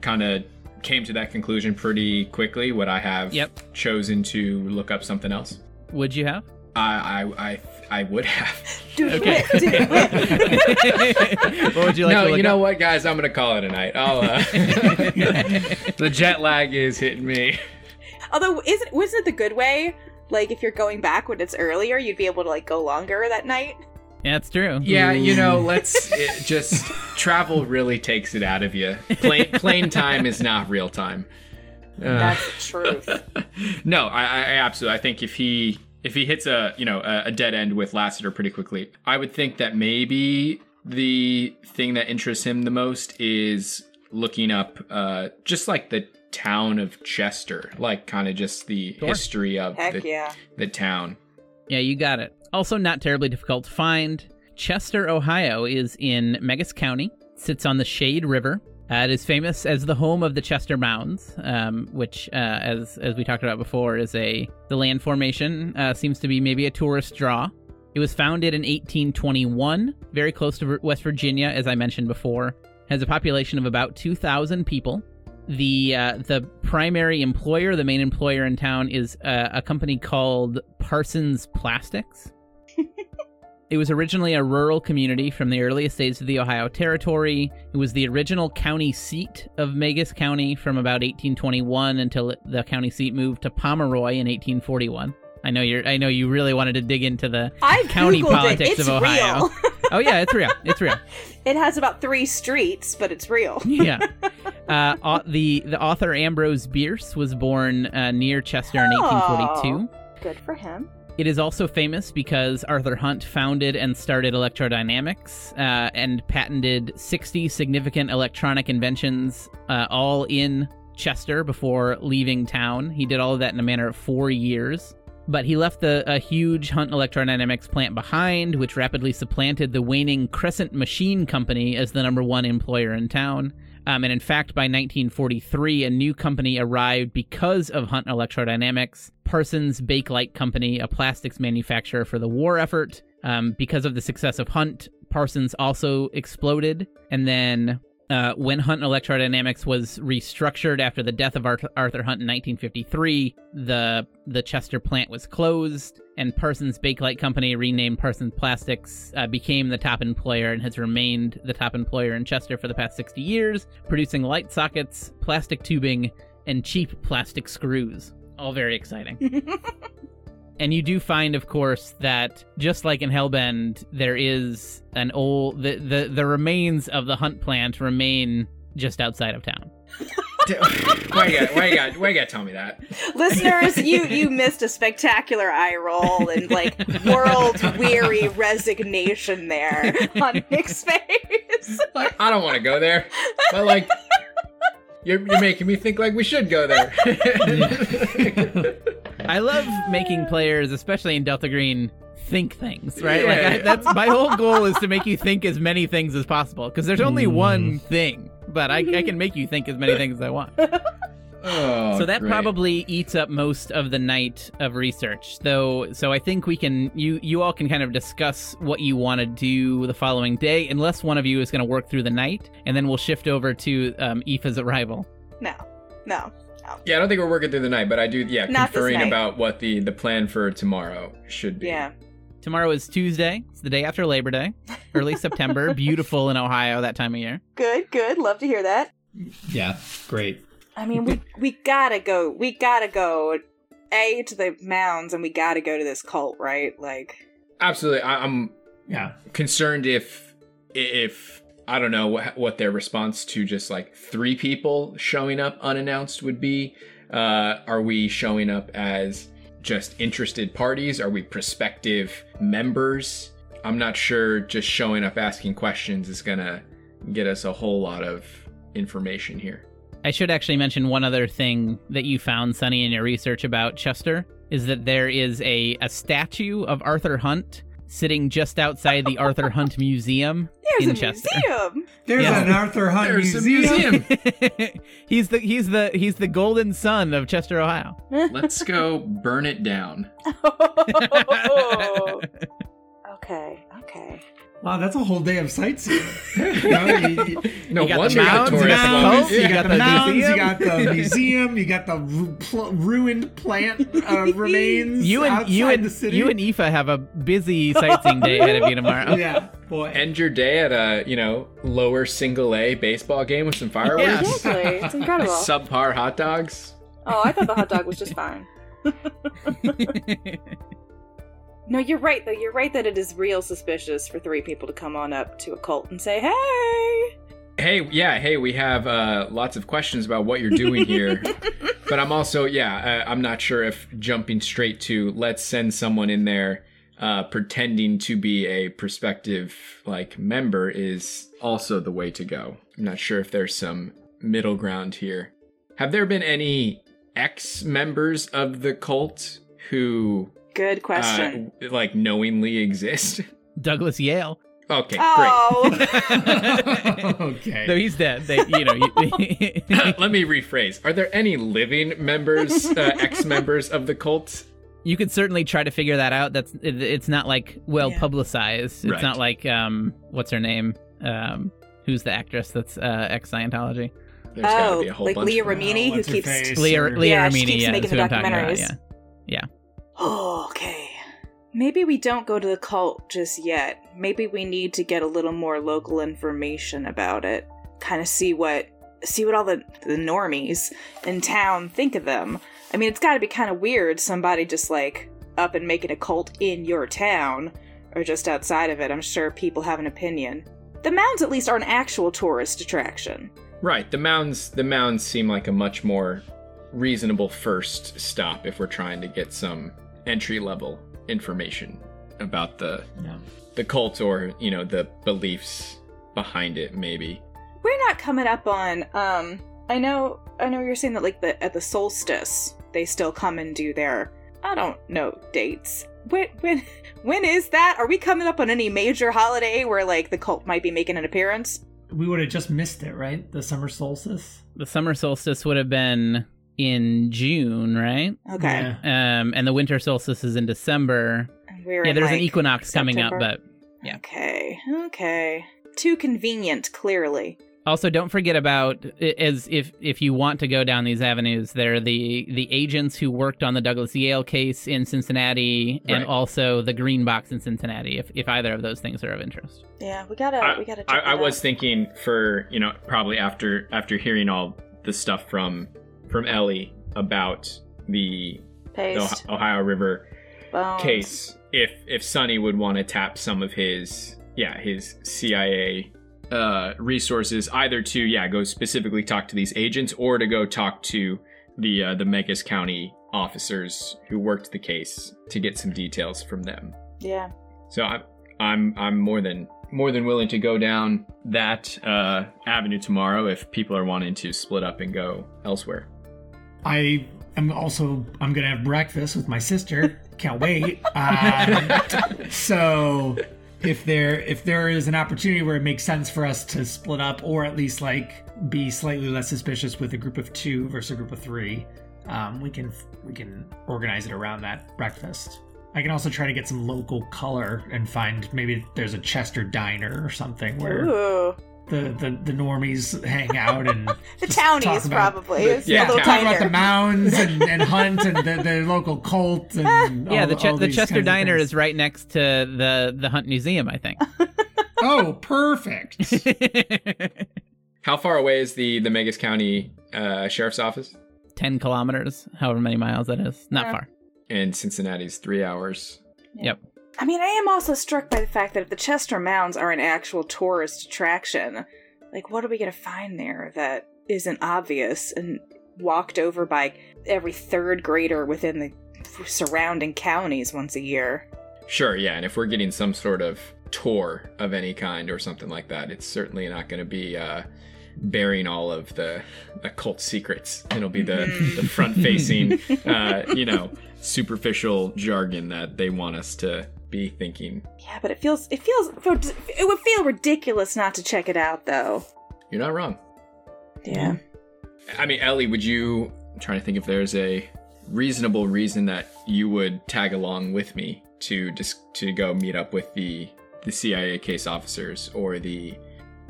kind of came to that conclusion pretty quickly, would I have Yep. chosen to look up something else? Would you have? I I I, I would have. Do Okay. it, do it. what would you like no, to look you know up? what, guys? I'm gonna call it a night. I'll, uh, the jet lag is hitting me. Although, isn't wasn't it the good way? Like, if you're going back when it's earlier, you'd be able to like go longer that night. Yeah, that's true. Yeah, you know, let's it just travel really takes it out of you. Plane plane time is not real time. Uh, That's the truth. no, I, I I absolutely. I think if he if he hits a you know a, a dead end with Lassiter pretty quickly, I would think that maybe the thing that interests him the most is looking up uh just like the town of Chester, like kind of just the Sure. history of Heck the, yeah. the town. Yeah, you got it. Also, not terribly difficult to find. Chester, Ohio is in Meigs County, sits on the Shade River. Uh, it is famous as the home of the Chester Mounds, um, which, uh, as as we talked about before, is a the land formation uh, seems to be maybe a tourist draw. It was founded in 1821, very close to West Virginia, as I mentioned before. Has a population of about 2,000 people. The uh, the primary employer, the main employer in town, is uh, a company called Parsons Plastics. It was originally a rural community from the earliest days of the Ohio Territory. It was the original county seat of Meigs County from about 1821 until the county seat moved to Pomeroy in 1841. I know you're. I know you really wanted to dig into the I county googled politics it. Of Ohio. real. oh yeah, it's real. It's real. it has about three streets, but it's real. yeah. Uh, the the author Ambrose Bierce was born uh, near Chester in 1842. Good for him. It is also famous because Arthur Hunt founded and started electrodynamics uh, and patented 60 significant electronic inventions, uh, all in Chester before leaving town. He did all of that in a manner of four years. But he left a, a huge Hunt Electrodynamics plant behind, which rapidly supplanted the waning Crescent Machine Company as the number one employer in town. Um, and in fact, by 1943, a new company arrived because of Hunt Electrodynamics, Parsons Bakelite Company, a plastics manufacturer for the war effort. Um, because of the success of Hunt, Parsons also exploded. And then uh, when Hunt Electrodynamics was restructured after the death of Arthur, Arthur Hunt in 1953, the the Chester plant was closed, and Parsons Bakelite Company, renamed Parsons Plastics, uh, became the top employer and has remained the top employer in Chester for the past 60 years, producing light sockets, plastic tubing, and cheap plastic screws. All very exciting. And you do find, of course, that just like in Hellbend, there is an old the the, the remains of the hunt plant remain just outside of town. why you got why you got why you got tell me that? Listeners, you you missed a spectacular eye roll and like world weary resignation there on Nick's face. Like I don't want to go there, but like you're you're making me think like we should go there. I love making players, especially in Delta Green, think things, right? Yeah. Like I, that's my whole goal is to make you think as many things as possible because there's only mm. one thing, but I, I can make you think as many things as I want. Oh, so that great. probably eats up most of the night of research though so i think we can you you all can kind of discuss what you want to do the following day unless one of you is going to work through the night and then we'll shift over to um, Aoife's arrival No, no. no. Yeah, I don't think we're working through the night, but I do. Yeah, Not conferring about what the the plan for tomorrow should be. Yeah. tomorrow is tuesday it's the day after labor day early september beautiful in ohio that time of year Good, good. Love to hear that. Yeah, great. I mean, we we gotta go. We gotta go. A to the mounds, and we gotta go to this cult, right? Like, absolutely. I, I'm Yeah. concerned if if I don't know what, what their response to just like three people showing up unannounced would be. Uh, are we showing up as just interested parties? Are we prospective members? I'm not sure. Just showing up asking questions is gonna get us a whole lot of information here. I should actually mention one other thing that you found, Sonny, in your research about Chester is that there is a, a statue of Arthur Hunt sitting just outside the Arthur Hunt Museum there's in a Chester. museum. There's Yeah. an Arthur Hunt There's a museum. museum. he's the he's the he's the golden son of Chester, Ohio. Let's go burn it down. Oh. okay, okay. Wow, that's a whole day of sightseeing. You know, you- you- No You got wonder the you got mounds, you tourists got the loving you you got got the the mounds, you museum. got the museum, you got the ru- pl- ruined plant uh, remains You and outside you and the city. you and Aoife have a busy sightseeing day ahead of you tomorrow. yeah, boy. End your day at a you know lower single A baseball game with some fireworks. Exactly. It's incredible. Subpar hot dogs. Oh, I thought the hot dog was just fine. No, you're right, though. You're right that it is real suspicious for three people to come on up to a cult and say, hey! Hey, yeah, hey, we have uh, lots of questions about what you're doing here, but I'm also, yeah, uh, I'm not sure if jumping straight to let's send someone in there uh, pretending to be a prospective like member is also the way to go. I'm not sure if there's some middle ground here. Have there been any ex members of the cult who Good question. uh, like knowingly exist? Douglas Yale. Okay, oh! okay. Though he's dead. They, you know, you, great. Let me rephrase. Are there any living members, uh, ex-members of the cult? you could certainly try to figure that out. That's it, it's not like well Yeah. publicized. It's Right. not like um what's her name? Um who's the actress that's uh ex Scientology? There's oh, be a whole like bunch Leah of. Remini, who keeps. Leah, Leah Yeah, she keeps yeah, making the who I'm about. documentaries. Yeah. Oh, okay. Maybe we don't go to the cult just yet. Maybe we need to get a little more local information about it. Kind of see what see what all the the normies in town think of them. I mean, it's got to be kind of weird somebody just like up and making a cult in your town or just outside of it. I'm sure people have an opinion. The mounds at least are an actual tourist attraction. Right. The mounds. The mounds seem like a much more reasonable first stop if we're trying to get some entry level information about the Yeah. the cult or you know the beliefs behind it. Maybe. We're not coming up on um I know I know you're saying that like the at the solstice they still come and do their I don't know dates. When when when is that? Are we coming up on any major holiday where like the cult might be making an appearance? We would have just missed it, right? The summer solstice. The summer solstice would have been in June, right? Okay. Yeah. Um, and the winter solstice is in December. We're yeah, in, there's an like, equinox coming up, but yeah. Okay. Okay. Too convenient, clearly. Also, don't forget about as if if you want to go down these avenues, there are the the agents who worked on the Douglas Yale case in Cincinnati, and also the Green Box in Cincinnati. If if either of those things are of interest. Yeah, we gotta I, we gotta. I, check I that was thinking for you know probably after after hearing all the stuff from from Ellie about the, Paste. Ohio- River bones. case, if if Sonny would want to tap some of his yeah his CIA uh, resources either to yeah go specifically talk to these agents or to go talk to the uh, the Memphis County officers who worked the case to get some details from them. Yeah. So I'm I'm I'm more than more than willing to go down that uh, avenue tomorrow if people are wanting to split up and go elsewhere. I am also I'm gonna have breakfast with my sister. Can't wait. Um, so if there if there is an opportunity where it makes sense for us to split up or at least like be slightly less suspicious with a group of two versus a group of three, um, we can we can organize it around that breakfast. I can also try to get some local color and find maybe there's a Chester diner or something where Ooh. The, the, the normies hang out and The just talk townies about- probably. It's Yeah, a little talk about the mounds and, and hunt and the, the local cult and yeah, all- the Ch- all the Chester Diner is right next to the the Hunt Museum, I think. oh perfect How far away is the the Meigs County uh, Sheriff's Office? Ten kilometers, however many miles that is, not Yeah. far. And Cincinnati's three hours. Yep. I mean, I am also struck by the fact that if the Chester Mounds are an actual tourist attraction, like, what are we going to find there that isn't obvious and walked over by every third grader within the surrounding counties once a year? Sure, yeah, and if we're getting some sort of tour of any kind or something like that, it's certainly not going to be uh, bearing all of the occult secrets. It'll be the, the front facing, uh, you know, superficial jargon that they want us to be thinking. Yeah, but it feels it feels it would feel ridiculous not to check it out, though. You're not wrong. Yeah. I mean, Ellie, would you? I'm trying to think if there's a reasonable reason that you would tag along with me to just to go meet up with the the CIA case officers or the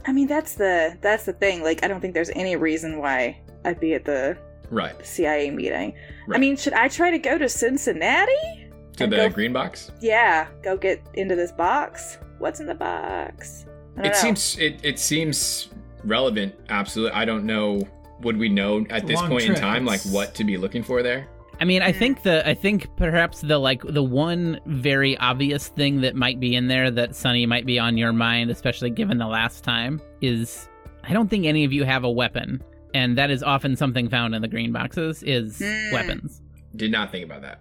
I mean, that's the that's the thing. Like, I don't think there's any reason why I'd be at the right CIA meeting. I mean, should I try to go to Cincinnati? To the go- green box. Yeah, go get into this box. What's in the box? It know. seems it, it seems relevant. Absolutely. I don't know. Would we know at a this long point in time like what to be looking for there? I mean, I Hmm. think the I think perhaps the like the one very obvious thing that might be in there that Sonny might be on your mind, especially given the last time, is I don't think any of you have a weapon, and that is often something found in the green boxes is Hmm. weapons. Did not think about that.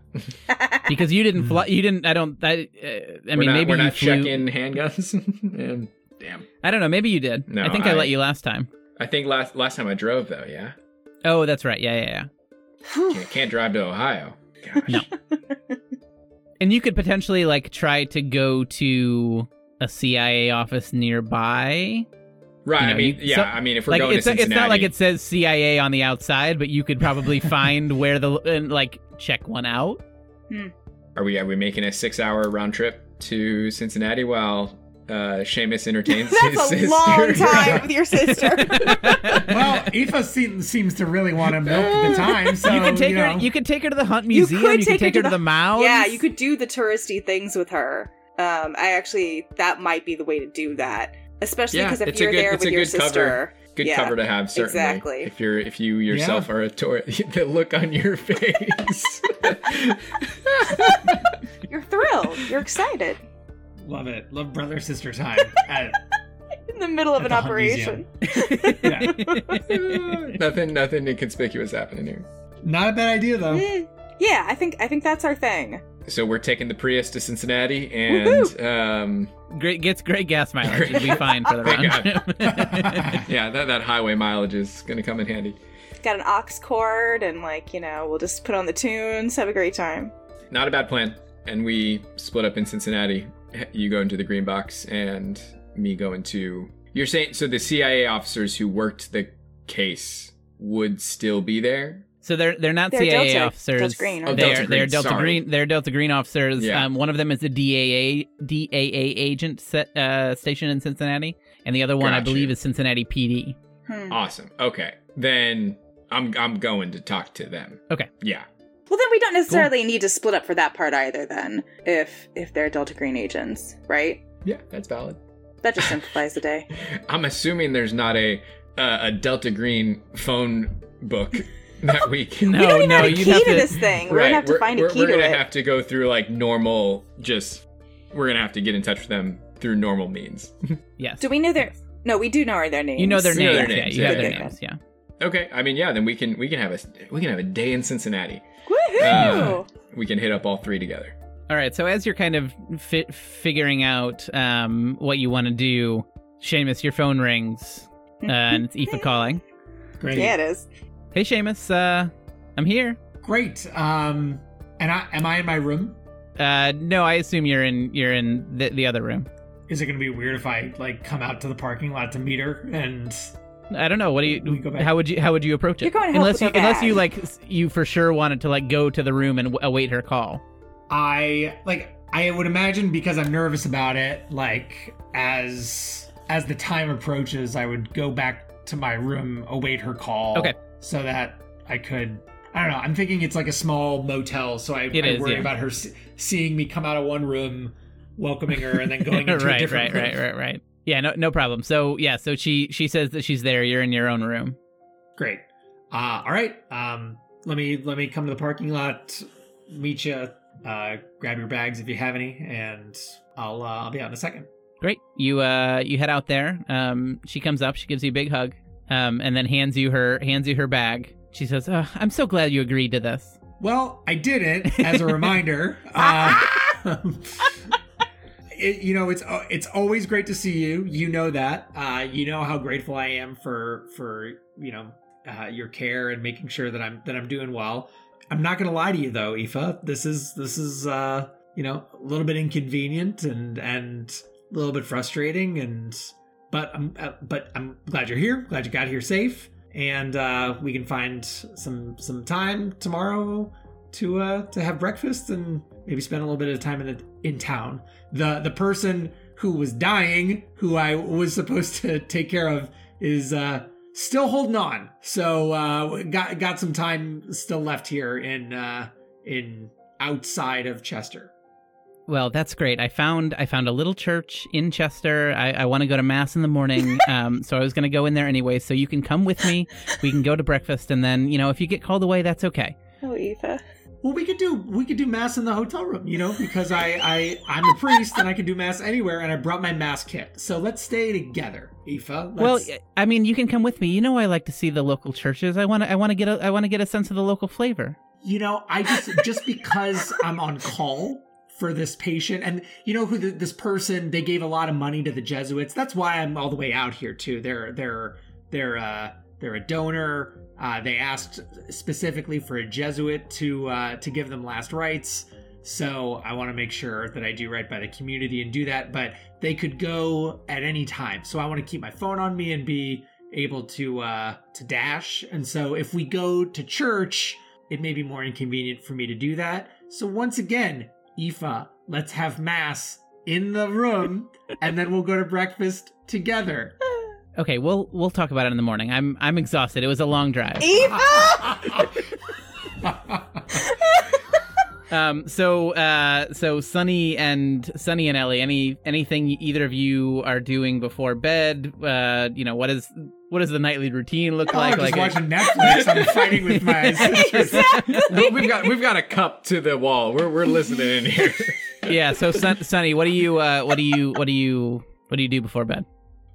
Because you didn't fly, you didn't. I don't. I, uh, I we're mean, not, maybe we're you not flew. checking handguns. And- Damn. I don't know. Maybe you did. No, I think I, I- let you last time. I think last last time I drove though. Yeah. Oh, that's right. Yeah, yeah, yeah. Can't, can't drive to Ohio. Gosh. No. And you could potentially like try to go to a CIA office nearby. Right. You I mean, you- yeah. so- I mean, if we're like going it's to Cincinnati, it's not like it says CIA on the outside, but you could probably find where the and like check one out. Are we are we making a six hour round trip to Cincinnati while uh Seamus entertains his That's a sister? long time with your sister. well Aoife seems, seems to really want to milk the time so you could take know. her. You could take her to the Hunt You Museum. could You take could take her her to to the the- mounds. yeah, you could do the touristy things with her. Um, I actually that might be the way to do that, especially Yeah, because if it's you're good- there it's a with your good cover. sister. Good Yeah, cover to have, certainly. exactly. If you're if you yourself are a tourist, the look on your face. You're thrilled. You're excited love it love brother sister time At- in the middle of an operation. nothing nothing inconspicuous happening here. not a bad idea though Mm, yeah, I think I think that's our thing. So we're taking the Prius to Cincinnati, and um, Great gets great gas mileage. It'll be fine for the Thank round trip. yeah, that that highway mileage is gonna come in handy. Got an aux cord, and like, you know, we'll just put on the tunes, have a great time. Not a bad plan. And we split up in Cincinnati. You go into the green box, and me go into. You're saying so the CIA officers who worked the case would still be there. So they're they're not They're CIA Delta- officers. Delta Green, Oh, they're Delta they're Green, Delta sorry. Green. They're Delta Green officers. Yeah. Um, one of them is a DEA DEA agent set uh, station in Cincinnati, and the other one I believe is Cincinnati PD. Hmm. Awesome. Okay, then I'm I'm going to talk to them. Okay. Yeah. Well, then we don't necessarily need to split up for that part either. Then, if if they're Delta Green agents, right? Yeah, that's valid. That just simplifies the day. I'm assuming there's not a uh, a Delta Green phone book that we can. No, we don't even no, have a you'd key have to to- this thing. We're gonna have to we're, find we're, a key we're gonna have to go through like normal. Just we're gonna have to get in touch with them through normal means. Yes. Do we know their? No, we do know their names. You know their You know names. their yeah, names, you have yeah, their yeah. names. Yeah. okay. I mean, yeah. Then we can we can have a we can have a day in Cincinnati. Woohoo! Uh, we can hit up all three together. All right. So as you're kind of fi- figuring out um, what you want to do, Seamus, your phone rings, uh, and it's Aoife calling. Great. yeah, it is. Hey, Seamus, uh, I'm here. Great. Um, and I am I in my room? Uh, no, I assume you're in you're in the, the other room. Is it gonna be weird if I like come out to the parking lot to meet her and I don't know. What do you? Go back. How would you? How would you approach it? You're going to help unless you her unless you like you for sure wanted to like go to the room and w- await her call. I like I would imagine because I'm nervous about it, like as as the time approaches, I would go back to my room, await her call. Okay. So that I could I don't know. I'm thinking it's like a small motel, so I, I is, worry yeah. about her s- seeing me come out of one room, welcoming her, and then going into a right, different right, room. right, right, right. Yeah, no, no problem. So yeah, so she she says that she's there. You're in your own room. Great. Uh, all right. Um, let me let me come to the parking lot, meet you, uh, grab your bags if you have any, and I'll uh, I'll be out in a second. Great. You uh you head out there. Um, she comes up. She gives you a big hug. Um, and then hands you her hands you her bag. She says, oh, "I'm so glad you agreed to this." Well, I did it as a reminder. Uh, it, you know, it's uh, it's always great to see you. You know that. Uh, you know how grateful I am for for you know uh, your care and making sure that I'm that I'm doing well. I'm not gonna lie to you though, Aoife. This is this is uh, you know a little bit inconvenient and and a little bit frustrating and but I'm uh, but I'm glad you're here. Glad you got here safe, and uh, we can find some some time tomorrow to uh to have breakfast and maybe spend a little bit of time in in town. The the person who was dying, who I was supposed to take care of, is uh still holding on. So uh got got some time still left here in uh in outside of Chester. Well, that's great. I found I found a little church in Chester. I, I want to go to mass in the morning, um, so I was going to go in there anyway. So you can come with me. We can go to breakfast, and then you know if you get called away, that's okay. Oh, Aoife. Well, we could do we could do mass in the hotel room, you know, because I I I'm a priest and I can do mass anywhere, and I brought my mass kit. So let's stay together, Aoife. Well, I mean, you can come with me. You know, I like to see the local churches. I want to I want to get a I want to get a sense of the local flavor. you know, I just just because I'm on call for this patient, and you know who the, this person they gave a lot of money to the Jesuits. That's why I'm all the way out here too. They're they're they're uh they're a donor. Uh, they asked specifically for a Jesuit to uh, to give them last rites. So I want to make sure that I do right by the community and do that. But they could go at any time. So I want to keep my phone on me and be able to uh, to dash. And so if we go to church, it may be more inconvenient for me to do that. So once again, Aoife, let's have mass in the room, and then we'll go to breakfast together. Okay, we'll we'll talk about it in the morning. I'm I'm exhausted. It was a long drive. Aoife! Um, so uh, so Sonny and Sonny and Ellie, any anything either of you are doing before bed? Uh, you know, what is what does the nightly routine look Oh, like? just like watching Netflix. I'm fighting with my sisters. exactly. we've got we've got a cup to the wall. We're we're listening in here. yeah. So Sun, Sonny, what do you uh, what do you what do you what do you do before bed?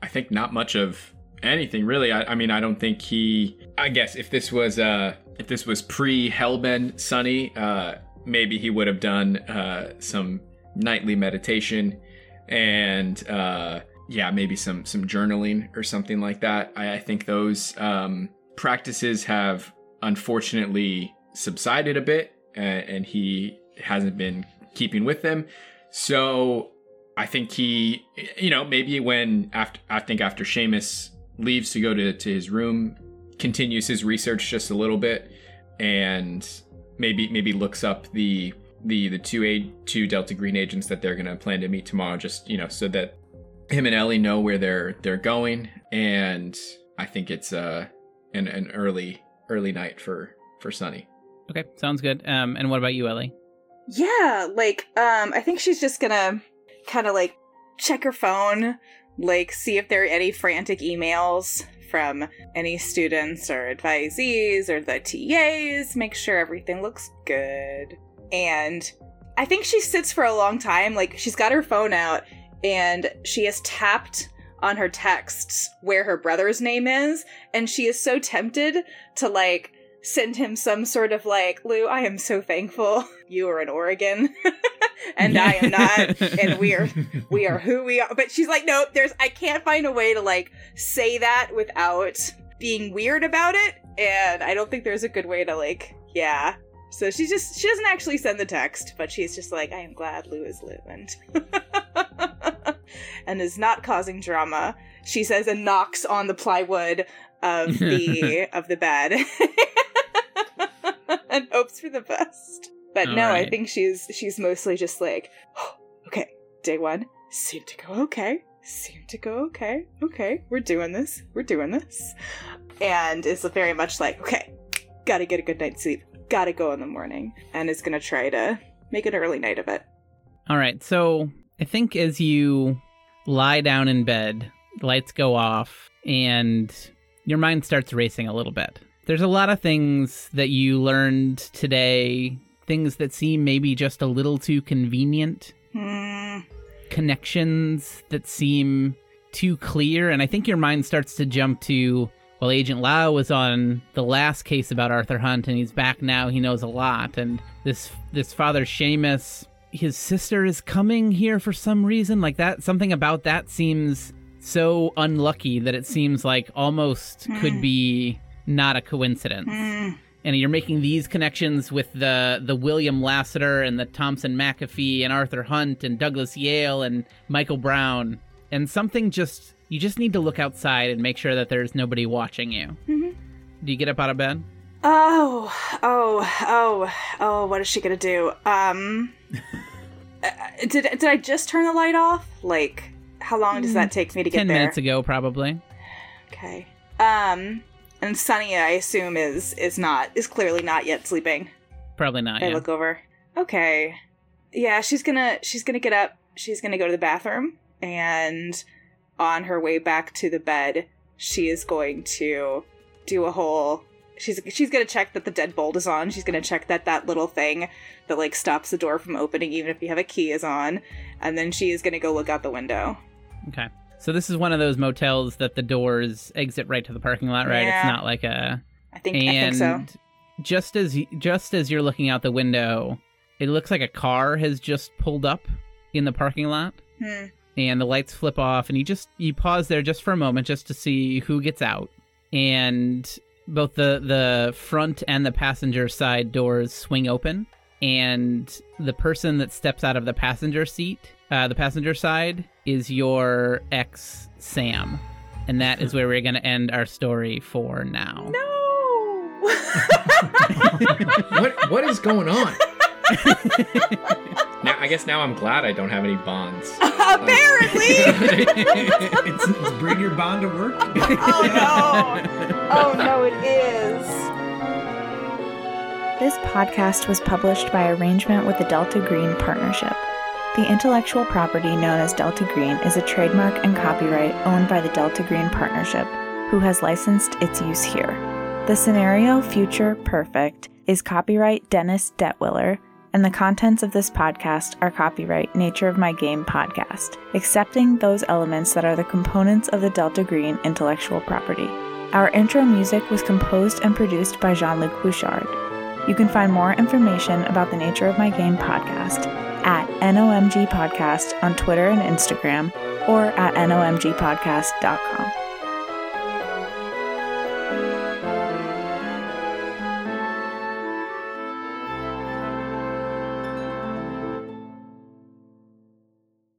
I think not much of anything really. I, I mean, I don't think he. I guess if this was uh if this was pre Hellbend Sonny, uh, maybe he would have done uh, some nightly meditation and uh, yeah, maybe some some journaling or something like that. I, I think those um, practices have unfortunately subsided a bit, and he hasn't been keeping with them. So I think he, you know, maybe when after I think after Seamus leaves to go to to his room, continues his research just a little bit, and maybe maybe looks up the the the two a two Delta Green agents that they're gonna plan to meet tomorrow, just you know, so that him and Ellie know where they're they're going, and I think it's uh an an early early night for for Sonny. Okay, sounds good. Um, and what about you, Ellie? Yeah, like um I think she's just gonna kind of like check her phone, like see if there are any frantic emails from any students or advisees or the TAs, make sure everything looks good. And I think she sits for a long time, like she's got her phone out and she has tapped on her texts where her brother's name is, and she is so tempted to like send him some sort of like, Lou, I am so thankful you are in Oregon. and I am not, and we are we are who we are. But she's like, nope, there's I can't find a way to like say that without being weird about it. And I don't think there's a good way to like, yeah. So she just she doesn't actually send the text, but she's just like, I am glad Lou is living. and is not causing drama. She says and knocks on the plywood of the of the bed. and hopes for the best. But All no, I think she's she's mostly just like, oh, okay, day one seemed to go okay, seemed to go okay, okay, we're doing this, we're doing this, and is very much like, okay, gotta get a good night's sleep, gotta go in the morning, and is gonna try to make an early night of it. All right, so I think as you lie down in bed, lights go off, and your mind starts racing a little bit. There's a lot of things that you learned today, things that seem maybe just a little too convenient, Hmm. connections that seem too clear, and I think your mind starts to jump to well, Agent Lau was on the last case about Arthur Hunt, and he's back now. He knows a lot, and this this Father Seamus, his sister is coming here for some reason. Like that, something about that seems so unlucky that it seems like almost could be not a coincidence. Hmm. And you're making these connections with the the William Lassiter and the Thompson McAfee and Arthur Hunt and Douglas Yale and Michael Brown, and something just you just need to look outside and make sure that there's nobody watching you. Mhm. Do you get up out of bed? Oh, oh, oh, oh, what is she gonna do? Um, uh, did, did I just turn the light off? Like, how long does that take me to get Ten there? minutes ago, probably. Okay. Um, and Sonny, I assume, is is not, is clearly not yet sleeping. Probably not. I Yeah. look over. Okay. Yeah, she's gonna she's gonna get up. She's gonna go to the bathroom, and on her way back to the bed, she is going to do a whole. She's she's gonna check that the deadbolt is on. She's gonna check that that little thing that like stops the door from opening, even if you have a key, is on. And then she is gonna go look out the window. Okay. So this is one of those motels that the doors exit right to the parking lot, right? Yeah. It's not like a I think and I think so. just as just as you're looking out the window, it looks like a car has just pulled up in the parking lot, Hmm. and the lights flip off, and you just you pause there just for a moment just to see who gets out, and both the the front and the passenger side doors swing open, and the person that steps out of the passenger seat, uh, the passenger side, is your ex Sam. And that is where we're going to end our story for now. No. what what is going on? now I guess now I'm glad I don't have any bonds. Apparently. it's, it's bring your bond to work. oh no. Oh no, it is. This podcast was published by arrangement with the Delta Green Partnership. The intellectual property known as Delta Green is a trademark and copyright owned by the Delta Green Partnership, who has licensed its use here. The scenario Future Perfect is copyright Dennis Detwiller, and the contents of this podcast are copyright Nature of My Game podcast, excepting those elements that are the components of the Delta Green intellectual property. Our intro music was composed and produced by Jean Luc Bouchard. You can find more information about the Nature of My Game podcast at NOMG Podcast on Twitter and Instagram or at nomgpodcast.com.